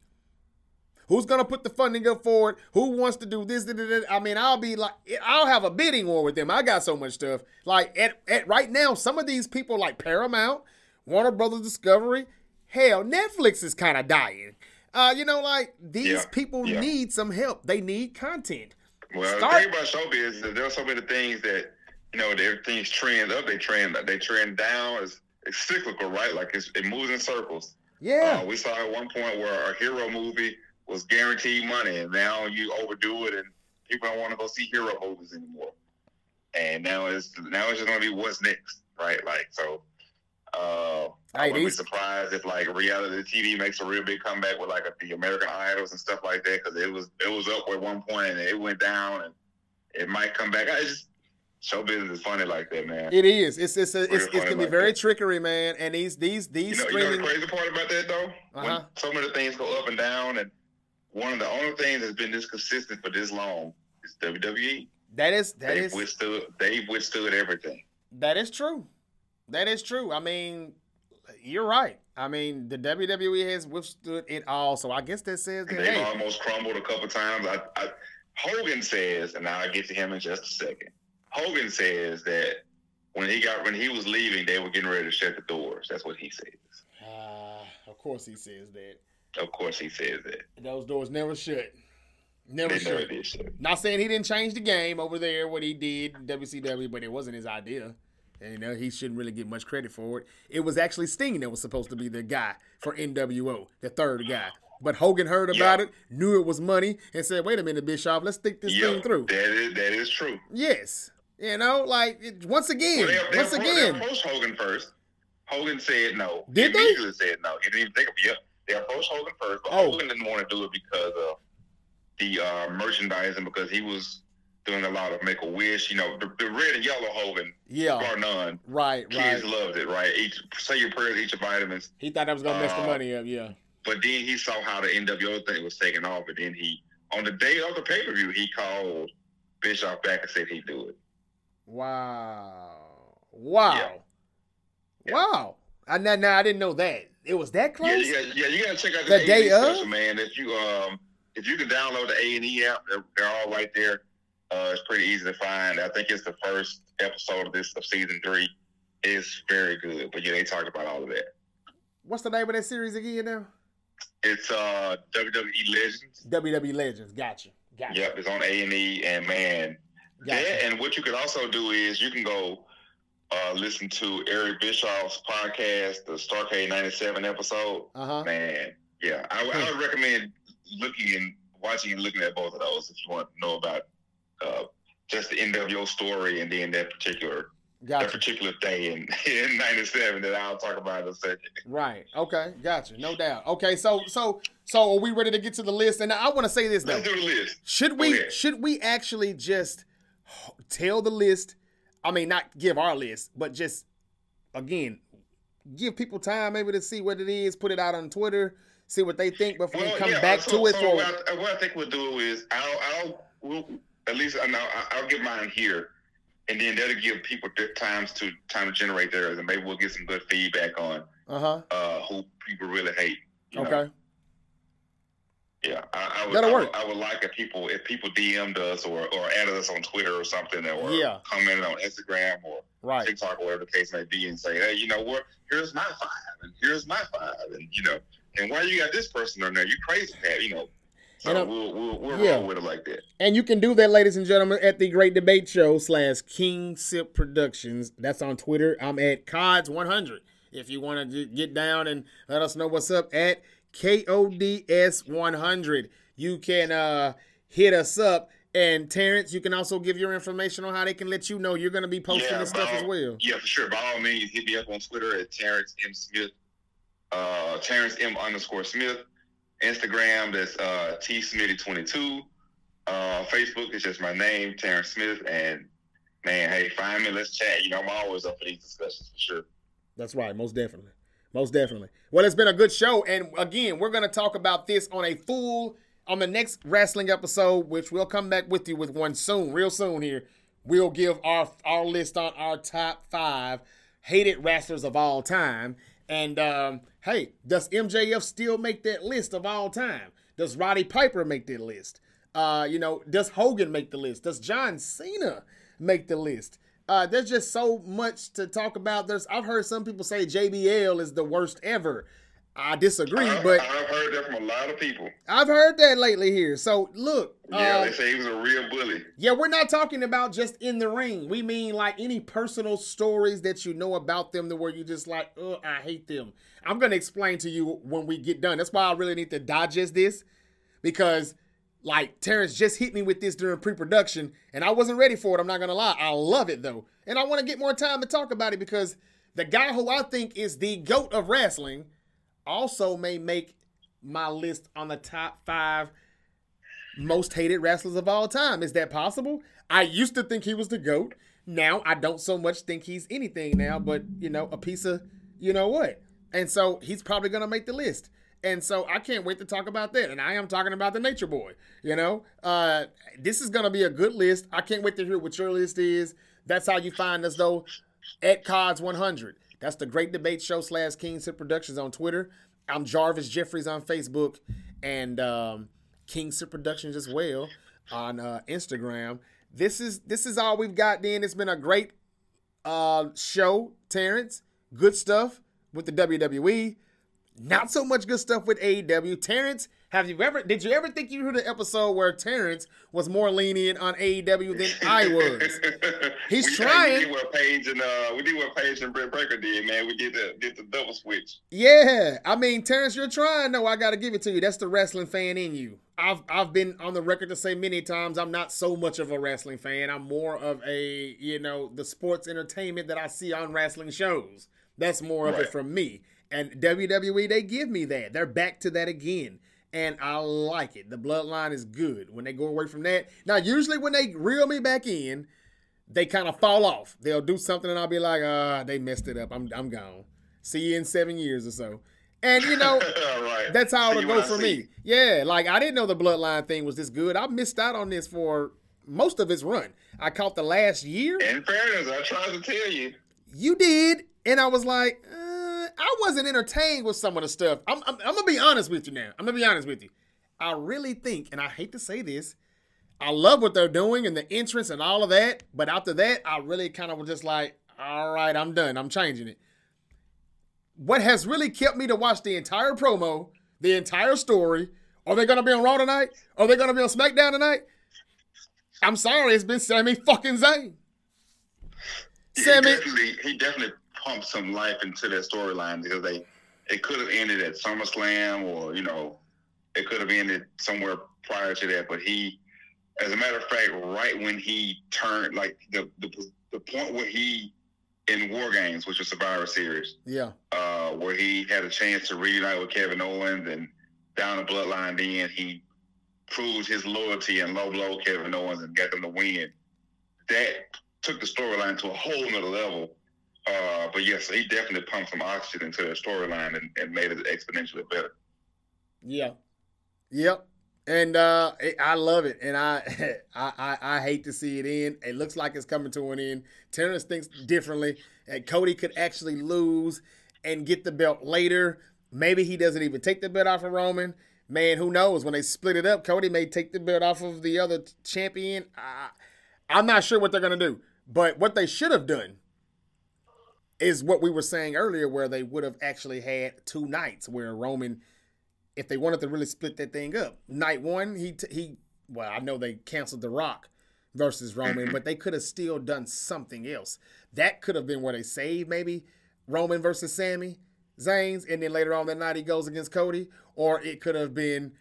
Who's gonna put the funding up for it? Who wants to do this? I mean, I'll be like, I'll have a bidding war with them. I got so much stuff. Like at, at right now, some of these people like Paramount, Warner Brothers Discovery, hell, Netflix is kind of dying. Uh, you know, like these yeah, people yeah. need some help. They need content. Well, Start- the thing about showbiz is that there are so many things that you know, everything's trend up, they trend, they trend down. It's, it's cyclical, right? Like it moves in circles. Yeah. Uh, we saw at one point where a hero movie was guaranteed money, and now you overdo it, and people don't want to go see hero movies anymore. And now it's now it's just gonna be what's next, right? Like so. Uh, I wouldn't be surprised if like reality TV makes a real big comeback with like a, the American Idols and stuff like that because it was it was up at one point and it went down and it might come back. I just show business is funny like that, man. It is. It's it's a, it's, it's, gonna be very that. trickery, man. And these these these. You know, streaming... you know the crazy part about that though, uh-huh. when so many things go up and down, and one of the only things that's been this consistent for this long is WWE. That is that they've is, withstood they've withstood everything. That is true. That is true. I mean, you're right. I mean, the WWE has withstood it all. So I guess that says that they've hey. almost crumbled a couple times. I, I, Hogan says, and I'll get to him in just a second. Hogan says that when he got when he was leaving, they were getting ready to shut the doors. That's what he says. Uh, of course, he says that. Of course, he says that. Those doors never shut. Never they shut. Shut. Not saying he didn't change the game over there, what he did WCW, but it wasn't his idea. And, you know, he shouldn't really get much credit for it. It was actually Sting that was supposed to be the guy for NWO, the third guy. But Hogan heard about it, knew it was money, and said, "Wait a minute, Bischoff, let's think this thing through." That is that is true. Yes, you know, like it, once again, well, they, once again, they approached Hogan first. Hogan said no. Did he they? Said no. He didn't even think of it. They approached Hogan first, but oh. Hogan didn't want to do it because of the uh, merchandising because he was doing a lot of Make a Wish. You know, the, the, red and yellow Hogan, yeah, bar none. Right, Kids right. loved it, right? Each say your prayers, eat your vitamins. He thought that was gonna uh, mess the uh, money up, yeah. But then he saw how the NWO thing was taking off, and then he, on the day of the pay per view, he called Bischoff back and said he'd do it. Wow! Wow! Yeah. Yeah. Wow! I now, now I didn't know that. It was that close. Yeah, yeah, yeah. You gotta check out the, the day of special, man. If you um, if you can download the A and E app, they're, they're, all right there. Uh, it's pretty easy to find. I think it's the first episode of this of season three. It's very good. But yeah, they talked about all of that. What's the name of that series again now? It's uh WWE Legends. WWE Legends. Gotcha. Gotcha. Yep, it's on A and E, and man, gotcha. that and what you could also do is you can go uh, listen to Eric Bischoff's podcast, the Starcade '97 episode. Uh-huh. Man, yeah, I, I, would recommend looking and watching and looking at both of those if you want to know about uh, just the NWO story and then that particular gotcha. that particular day in in '97 that I'll talk about in a second. Right. Okay. Gotcha. No doubt. Okay. So so so are we ready to get to the list? And I want to say this though. Let's do the list. Should we should we actually just tell the list? I mean, not give our list, but just again, give people time maybe to see what it is, put it out on Twitter, see what they think before well, we come yeah, back so, to it. So what, I, what I think we'll do is I'll, I'll we'll, at least I know I'll, I'll get mine here, and then that'll give people times to time to generate theirs, and maybe we'll get some good feedback on uh-huh. uh who people really hate. Okay. Know? Yeah, I, I would. That'll work. I would, I would, like if people if people DM'd us or or added us on Twitter or something, or yeah. commented on Instagram or right. TikTok or whatever the case may be, and say, hey, you know what? Here's my five, and here's my five, and you know, and why you got this person on there? You crazy, Pat? You know. So and, uh, we'll, we'll, we'll yeah. roll with it like that. And you can do that, ladies and gentlemen, at the Great Debate Show slash King Sip Productions. That's on Twitter. I'm at Cods100. If you want to get down and let us know what's up at KODS 100. You can uh, hit us up. And Terrence, you can also give your information on how they can let you know you're going to be posting yeah, this stuff as well. Yeah, for sure. By all means, hit me up on Twitter at Terrence M. Smith, uh, Terrence M. underscore Smith. Instagram, that's uh, T Smitty22. Uh, Facebook it's just my name, Terrence Smith. And man, hey, find me, let's chat. You know, I'm always up for these discussions for sure. That's right, most definitely. Most definitely. Well, it's been a good show. And again, we're going to talk about this on a full, on the next wrestling episode, which we'll come back with you with one soon, real soon here. We'll give our our list on our top five hated wrestlers of all time. And um, hey, does MJF still make that list of all time? Does Roddy Piper make that list? Uh, you know, does Hogan make the list? Does John Cena make the list? Uh, there's just so much to talk about. There's I've heard some people say JBL is the worst ever. I disagree, I, but I've heard that from a lot of people. I've heard that lately here. So look, yeah, uh, they say he was a real bully. Yeah, we're not talking about just in the ring. We mean like any personal stories that you know about them, to where you just like, oh, I hate them. I'm gonna explain to you when we get done. That's why I really need to digest this because like Terrence just hit me with this during pre-production, and I wasn't ready for it. I'm not gonna lie. I love it though, and I want to get more time to talk about it because the guy who I think is the goat of wrestling also may make my list on the top five most hated wrestlers of all time. Is that possible? I used to think he was the GOAT. Now I don't so much think he's anything now, but you know, a piece of you know what. And so he's probably gonna make the list. And so I can't wait to talk about that. And I am talking about the Nature Boy. You know, uh, this is gonna be a good list. I can't wait to hear what your list is. That's how you find us though at Cods 100. That's the Great Debate Show slash King Sip Productions on Twitter. I'm Jarvis Jeffries on Facebook and um, Productions as well on uh, Instagram. This is this is all we've got. Then it's been a great uh, show, Terrence. Good stuff with the WWE. Not so much good stuff with AEW. Terrence, have you ever did you ever think you heard an episode where Terrence was more lenient on AEW than I was? He's we trying. we did what Page and uh, we did what Page and Britt Baker did, man. We did the did the double switch. Yeah, I mean Terrence, you're trying. No, I got to give it to you. That's the wrestling fan in you. I've I've been on the record to say many times I'm not so much of a wrestling fan. I'm more of a you know the sports entertainment that I see on wrestling shows. That's more of right. it from me. And WWE, they give me that. They're back to that again. And I like it. The bloodline is good. When they go away from that. Now, usually when they reel me back in, they kind of fall off. They'll do something and I'll be like, ah, they messed it up. I'm I'm gone. See you in seven years or so. And you know, right. that's how it'll go for me. Yeah, like I didn't know the bloodline thing was this good. I missed out on this for most of its run. I caught the last year. In fairness, I tried to tell you. You did, and I was like, I wasn't entertained with some of the stuff. I'm, I'm, I'm gonna be honest with you now. I'm gonna be honest with you. I really think, and I hate to say this, I love what they're doing and the entrance and all of that. But after that, I really kind of was just like, all right, I'm done. I'm changing it. What has really kept me to watch the entire promo, the entire story, are they gonna be on Raw tonight? Are they gonna be on SmackDown tonight? I'm sorry, it's been Sami fucking Zayn. Sami, he definitely, he definitely pump some life into their storyline because they it could have ended at SummerSlam or you know it could have ended somewhere prior to that. But he, as a matter of fact, right when he turned like the the, the point where he in War Games, which was Survivor Series, yeah, uh, where he had a chance to reunite with Kevin Owens and down the bloodline, then he proved his loyalty and low blow Kevin Owens and got them to win. That took the storyline to a whole nother level uh, but yes, he definitely pumped some oxygen into their storyline and, and made it exponentially better. Yeah. Yep. And uh, I love it, and I, I, I I hate to see it end. It looks like it's coming to an end. Terrence thinks differently, and Cody could actually lose and get the belt later. Maybe he doesn't even take the belt off of Roman. Man, who knows? When they split it up, Cody may take the belt off of the other champion. I, I'm not sure what they're gonna do, but what they should have done is what we were saying earlier, where they would have actually had two nights where Roman, if they wanted to really split that thing up, night one he t- he well I know they canceled The Rock versus Roman, mm-hmm. but they could have still done something else. That could have been where they saved maybe Roman versus Sami Zayn's, and then later on that night he goes against Cody, or it could have been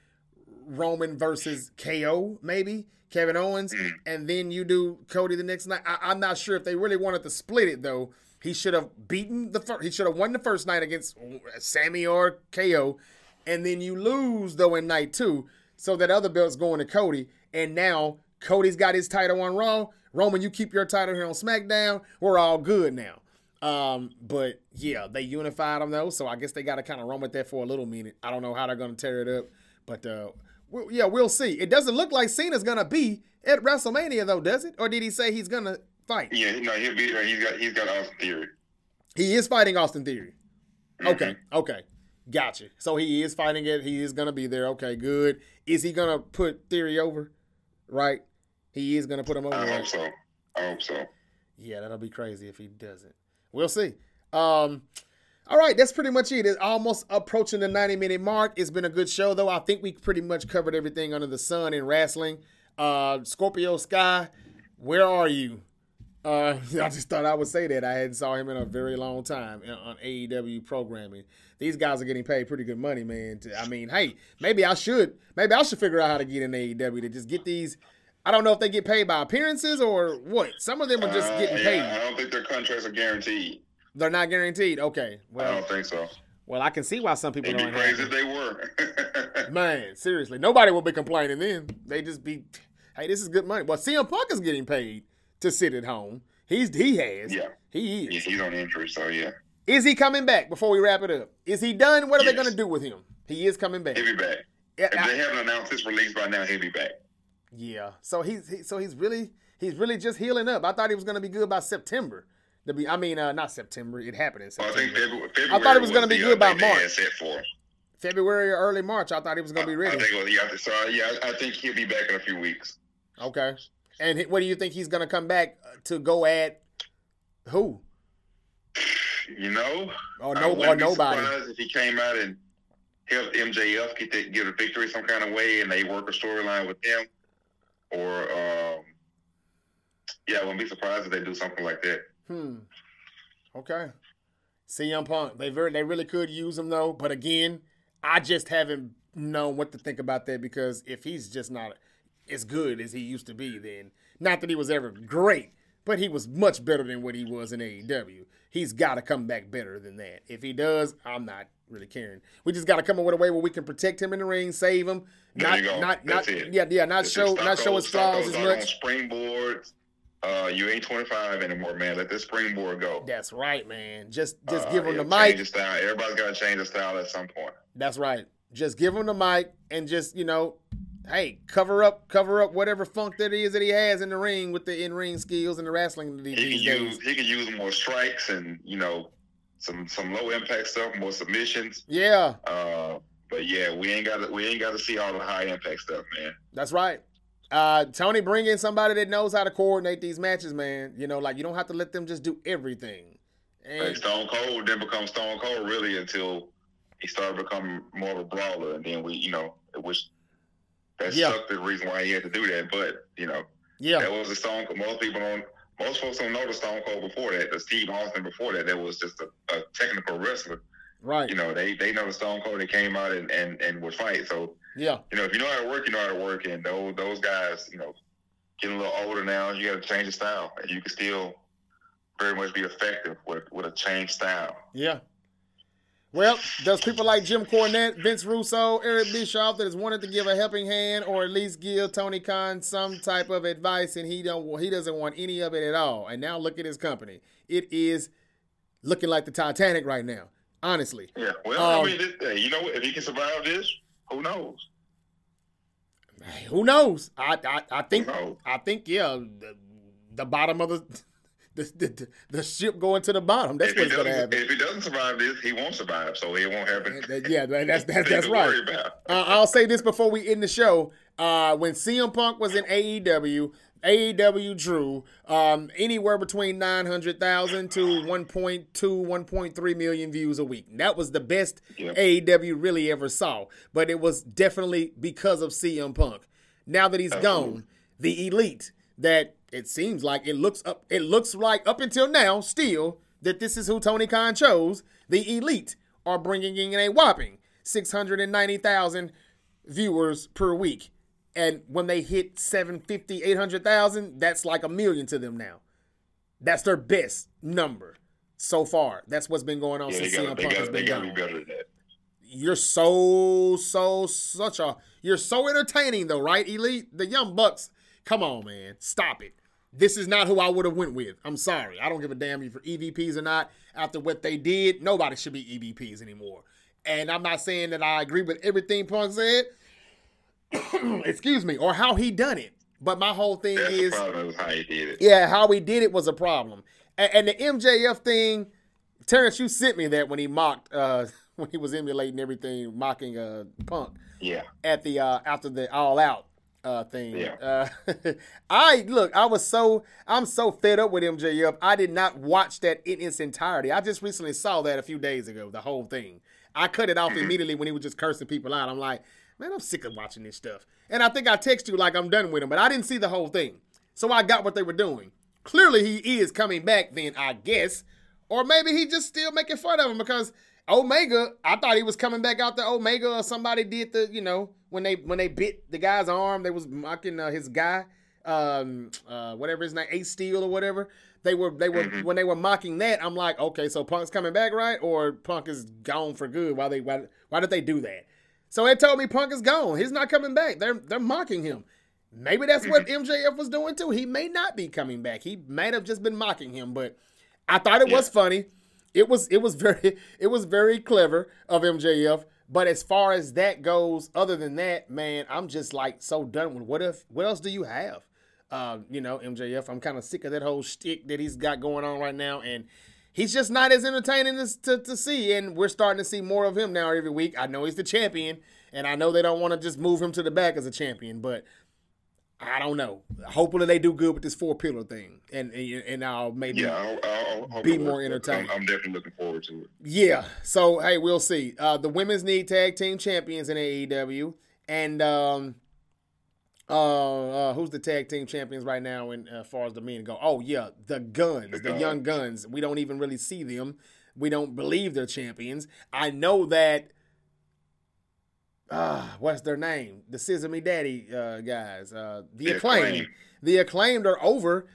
Roman versus KO maybe. Kevin Owens, mm. and then you do Cody the next night. I, am not sure if they really wanted to split it though, he should have beaten the first. He should have won the first night against Sami or KO, and then you lose though in night two, so that other belt's going to Cody. And now Cody's got his title on Raw. Roman, you keep your title here on SmackDown. We're all good now. Um, but yeah, they unified them though, so I guess they got to kind of run with that for a little minute. I don't know how they're gonna tear it up, but uh, yeah, we'll see. It doesn't look like Cena's gonna be at WrestleMania though, does it? Or did he say he's gonna fight. Yeah, no, he'll be there. He's got he's got Austin Theory. He is fighting Austin Theory. Mm-hmm. Okay, okay. Gotcha. So he is fighting it. He is gonna be there. Okay, good. Is he gonna put Theory over? Right. He is gonna put him over. I hope so. I hope so. Yeah, that'll be crazy if he doesn't. We'll see. Um, all right, that's pretty much it. It's almost approaching the 90 minute mark. It's been a good show, though. I think we pretty much covered everything under the sun in wrestling. Uh, Scorpio Sky, where are you? Uh, I just thought I would say that. I hadn't saw him in a very long time on AEW programming. These guys are getting paid pretty good money, man. I mean, hey, maybe I should, maybe I should figure out how to get in AEW to just get these. I don't know if they get paid by appearances or what. Some of them are just getting paid. I don't think their contracts are guaranteed. They're not guaranteed. Okay, well, I don't think so. Well, I can see why some people don't. Be crazy if they were. man, seriously, nobody will be complaining then. They just be, hey, this is good money. Well, CM Punk is getting paid to sit at home. He's he has. Yeah. He is. he's on injury, so yeah. Is he coming back before we wrap it up? Is he done? What are yes. they gonna do with him? He is coming back. He'll be back. Yeah, if I, they haven't announced his release by now, he'll be back. Yeah. So he's he, so he's really he's really just healing up. I thought he was gonna be good by September. To be, I mean, uh, not September. It happened in September. Well, I think February, February I thought it was, was gonna be good by March. February or early March. I thought he was gonna be ready. I think was, yeah. So yeah, I think he'll be back in a few weeks. Okay. And what do you think he's gonna come back to go at who? You know, or no, or nobody. if he came out and helped MJF get get a victory some kind of way, and they work a storyline with him, or um, yeah, I wouldn't be surprised if they do something like that. Hmm. Okay. CM Punk, they very, they really could use him though, but again, I just haven't known what to think about that because if he's just not as good as he used to be, then not that he was ever great, but he was much better than what he was in AEW. He's got to come back better than that. If he does, I'm not really caring. We just got to come up with a way where we can protect him in the ring, save him, not not not yeah yeah not show not show his flaws as much. Springboards. Uh, you ain't 25 anymore, man. Let this springboard go. That's right, man. Just just uh, give him the mic. The style. Everybody's got to change the style at some point. That's right. Just give him the mic and just you know hey, cover up, cover up whatever funk that is that he has in the ring with the in ring skills and the wrestling he can days. Use, he can use more strikes and you know some some low impact stuff, more submissions. Yeah. Uh, but yeah, we ain't got we ain't got to see all the high impact stuff, man. That's right. Uh, Tony, bring in somebody that knows how to coordinate these matches, man. You know, like you don't have to let them just do everything. And like Stone Cold didn't become Stone Cold really until he started becoming more of a brawler, and then we, you know, which that's yeah. the reason why he had to do that. But you know, yeah, that was a Stone. Most people don't. Most folks don't know the Stone Cold before that. The Steve Austin before that. That was just a, a technical wrestler. Right. You know, they they know the Stone Cold. They came out and and and would fight. So yeah. You know, if you know how to work, you know how to work. And those those guys, you know, getting a little older now, you got to change the style, and you can still very much be effective with with a changed style. Yeah. Well, does people like Jim Cornette, Vince Russo, Eric Bischoff that has wanted to give a helping hand or at least give Tony Khan some type of advice and he don't he doesn't want any of it at all. And now look at his company. It is looking like the Titanic right now. Honestly. Yeah. Well, um, I mean, this, you know, if he can survive this, who knows? Who knows? I I, I think I think yeah, the, the bottom of the the, the, the, ship going to the bottom. That's if what's going to happen. If he doesn't survive this, he won't survive, so it won't happen. Yeah, that's that's that's right. Uh, I'll say this before we end the show. Uh, when CM Punk was in AEW, AEW drew um, anywhere between 900,000 to 1.2, 1.3 million views a week. That was the best yep. AEW really ever saw. But it was definitely because of CM Punk. Now that he's Absolutely. gone, the elite that it seems like it looks up it looks like up until now still that this is who Tony Khan chose, the elite are bringing in a whopping 690,000 viewers per week and when they hit 750, 800,000, that's like a million to them now. That's their best number so far. That's what's been going on yeah, since CM Punk has been gone. You're so so such a you're so entertaining though, right? Elite, the Young Bucks. Come on, man, stop it. This is not who I would have went with. I'm sorry. I don't give a damn if for EVPs or not. After what they did, nobody should be EVPs anymore. And I'm not saying that I agree with everything Punk said, excuse me, or how he done it. But my whole thing That's is how he did it. Yeah, how he did it was a problem. And, and the MJF thing, Terrence, you sent me that when he mocked uh when he was emulating everything, mocking uh Punk. Yeah. At the uh after the all out uh thing. Yeah. Uh, I look, I was so I'm so fed up with MJF. I did not watch that in its entirety. I just recently saw that a few days ago, the whole thing. I cut it off mm-hmm. immediately when he was just cursing people out. I'm like, man, I'm sick of watching this stuff. And I think I text you like I'm done with him, but I didn't see the whole thing. So I got what they were doing. Clearly he is coming back then, I guess. Or maybe he just still making fun of him because Omega, I thought he was coming back out the Omega or somebody did the, you know, when they when they bit the guy's arm, they was mocking uh, his guy, um, uh, whatever his name, Ace Steel or whatever. They were they were mm-hmm. when they were mocking that. I'm like, okay, so Punk's coming back, right? Or Punk is gone for good? Why they why why did they do that? So it told me Punk is gone. He's not coming back. They're they're mocking him. Maybe that's what MJF was doing too. He may not be coming back. He might have just been mocking him, but I thought it yeah. was funny. It was it was very it was very clever of MJF. But as far as that goes, other than that, man, I'm just like so done with what if what else do you have? Uh, you know, MJF. I'm kind of sick of that whole shtick that he's got going on right now, and he's just not as entertaining as to, to see. And we're starting to see more of him now every week. I know he's the champion, and I know they don't want to just move him to the back as a champion, but I don't know. Hopefully they do good with this four pillar thing, and and, I'll maybe yeah, I'll, I'll, be more entertaining. I'm, I'm, definitely looking forward to it. Yeah. So hey, we'll see. Uh, the women's need tag team champions in AEW, and um, uh, uh, who's the tag team champions right now? In uh, as far as the men go, oh yeah, the Gunns, the, the Young Guns. We don't even really see them. We don't believe they're champions. I know that uh, what's their name? The Scissor Me Daddy uh, guys. Uh, the, the acclaimed. acclaimed. The acclaimed are over,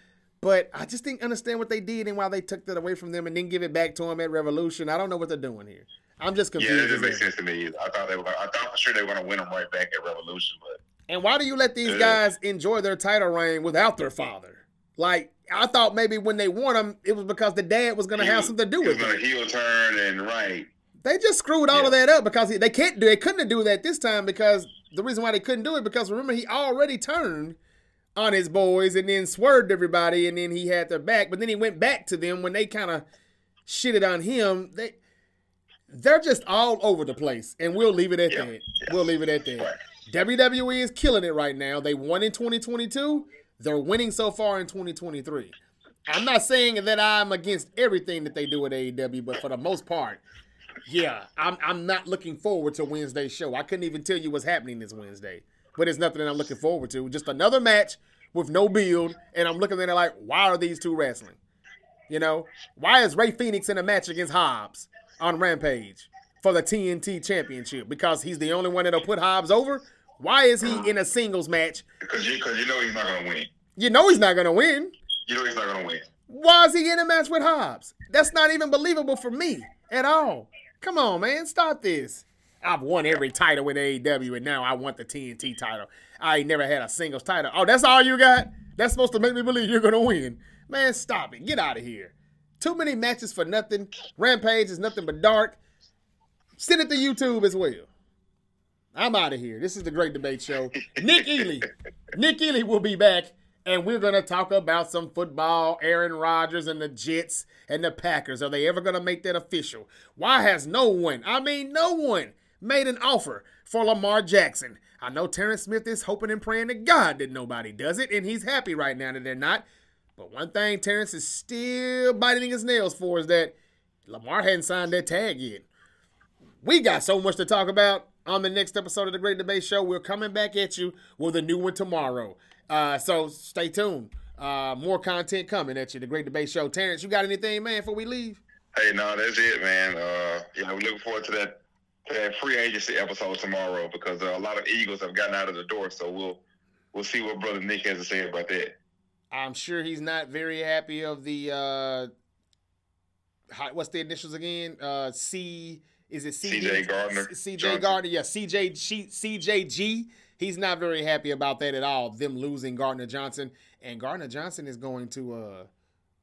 but I just didn't understand what they did and why they took that away from them and then give it back to them at Revolution. I don't know what they're doing here. I'm just confused. Yeah, it doesn't make sense to me. I thought they were. I thought for sure they were going to win them right back at Revolution, but. And why do you let these guys enjoy their title reign without their father? Like I thought maybe when they won them, it was because the dad was going to have something to do with it. Was it. Heel turn and right. They just screwed all yeah. of that up because they can't do. They couldn't do that this time because the reason why they couldn't do it because remember he already turned on his boys and then swerved everybody and then he had their back, but then he went back to them when they kind of shitted on him. They they're just all over the place, and we'll leave it at yeah. that. Yeah. We'll leave it at that. WWE is killing it right now. They won in 2022. They're winning so far in 2023. I'm not saying that I'm against everything that they do at AEW, but for the most part, yeah, I'm I'm not looking forward to Wednesday's show. I couldn't even tell you what's happening this Wednesday. But it's nothing that I'm looking forward to. Just another match with no build, and I'm looking at it like, why are these two wrestling? You know, why is Rey Fenix in a match against Hobbs on Rampage for the TNT Championship? Because he's the only one that'll put Hobbs over. Why is he in a singles match? Because you, cause you know he's not gonna win. You know he's not gonna win. You know he's not gonna win. Why is he in a match with Hobbs? That's not even believable for me at all. Come on, man, stop this. I've won every title with AEW, and now I want the TNT title. I ain't never had a singles title. Oh, that's all you got? That's supposed to make me believe you're gonna win. Man, stop it. Get out of here. Too many matches for nothing. Rampage is nothing but dark. Send it to YouTube as well. I'm out of here. This is the Great Debate Show. Nick Ely. Nick Ely will be back, and we're to talk about some football, Aaron Rodgers and the Jets and the Packers. Are they ever going to make that official? Why has no one, I mean, no one, made an offer for Lamar Jackson? I know Terrence Smith is hoping and praying to God that nobody does it, and he's happy right now that they're not. But one thing Terrence is still biting his nails for is that Lamar hadn't signed that tag yet. We got so much to talk about on the next episode of the Great Debate Show. We're coming back at you with a new one tomorrow. Uh, so stay tuned. Uh, more content coming at you. The Great Debate Show. Terrence, you got anything, man, before we leave? Hey, no, that's it, man. Uh, yeah, we're looking forward to that to that free agency episode tomorrow because uh, a lot of Eagles have gotten out of the door. So we'll we'll see what brother Nick has to say about that. I'm sure he's not very happy of the uh, what's the initials again? Uh, C is it CJ Gardner? CJ Gardner, yeah, CJ CJG. He's not very happy about that at all. Them losing Gardner Johnson, and Gardner Johnson is going to uh,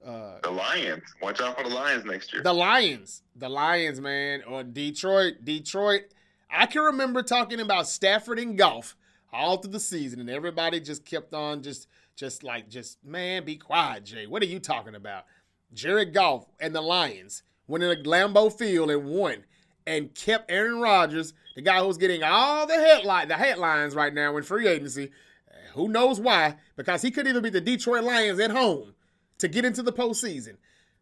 uh, the Lions. Watch out for the Lions next year. The Lions, the Lions, man, or Detroit. Detroit. I can remember talking about Stafford and Goff all through the season, and everybody just kept on just, just like, just man, be quiet, Jay. What are you talking about? Jared Goff and the Lions went in a Lambeau Field and won and kept Aaron Rodgers, the guy who's getting all the headline, the headlines right now in free agency. Who knows why? Because he could even beat the Detroit Lions at home to get into the postseason.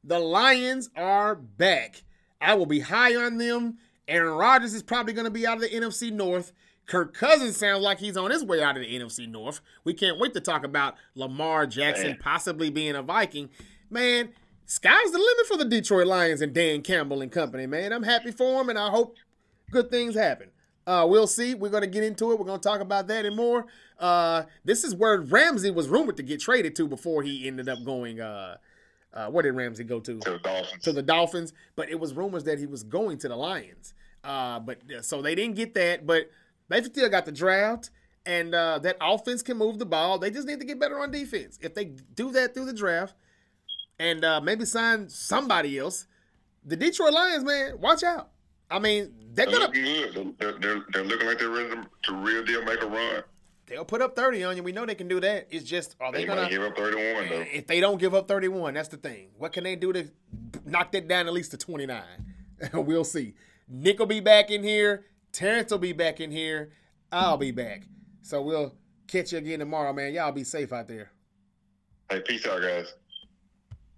The Lions are back. I will be high on them. Aaron Rodgers is probably going to be out of the NFC North. Kirk Cousins sounds like he's on his way out of the NFC North. We can't wait to talk about Lamar Jackson Man. possibly being a Viking. Man, sky's the limit for the Detroit Lions and Dan Campbell and company, man. I'm happy for them, and I hope good things happen. Uh, we'll see. We're going to get into it. We're going to talk about that and more. Uh, this is where Ramsey was rumored to get traded to before he ended up going. Uh, uh, where did Ramsey go to? To the Dolphins. To the Dolphins. But it was rumors that he was going to the Lions. Uh, but so they didn't get that. But they still got the draft, and uh, that offense can move the ball. They just need to get better on defense. If they do that through the draft, and uh, maybe sign somebody else. The Detroit Lions, man, watch out. I mean, they're, gonna looking good. They're, they're, they're looking like they're ready to real deal make a run. They'll put up thirty on you. We know they can do that. It's just are they, they gonna give up thirty one though? If they don't give up thirty one, that's the thing. What can they do to knock that down at least to twenty nine? we'll see. Nick will be back in here. Terrence will be back in here. I'll be back. So we'll catch you again tomorrow, man. Y'all be safe out there. Hey, peace out, guys.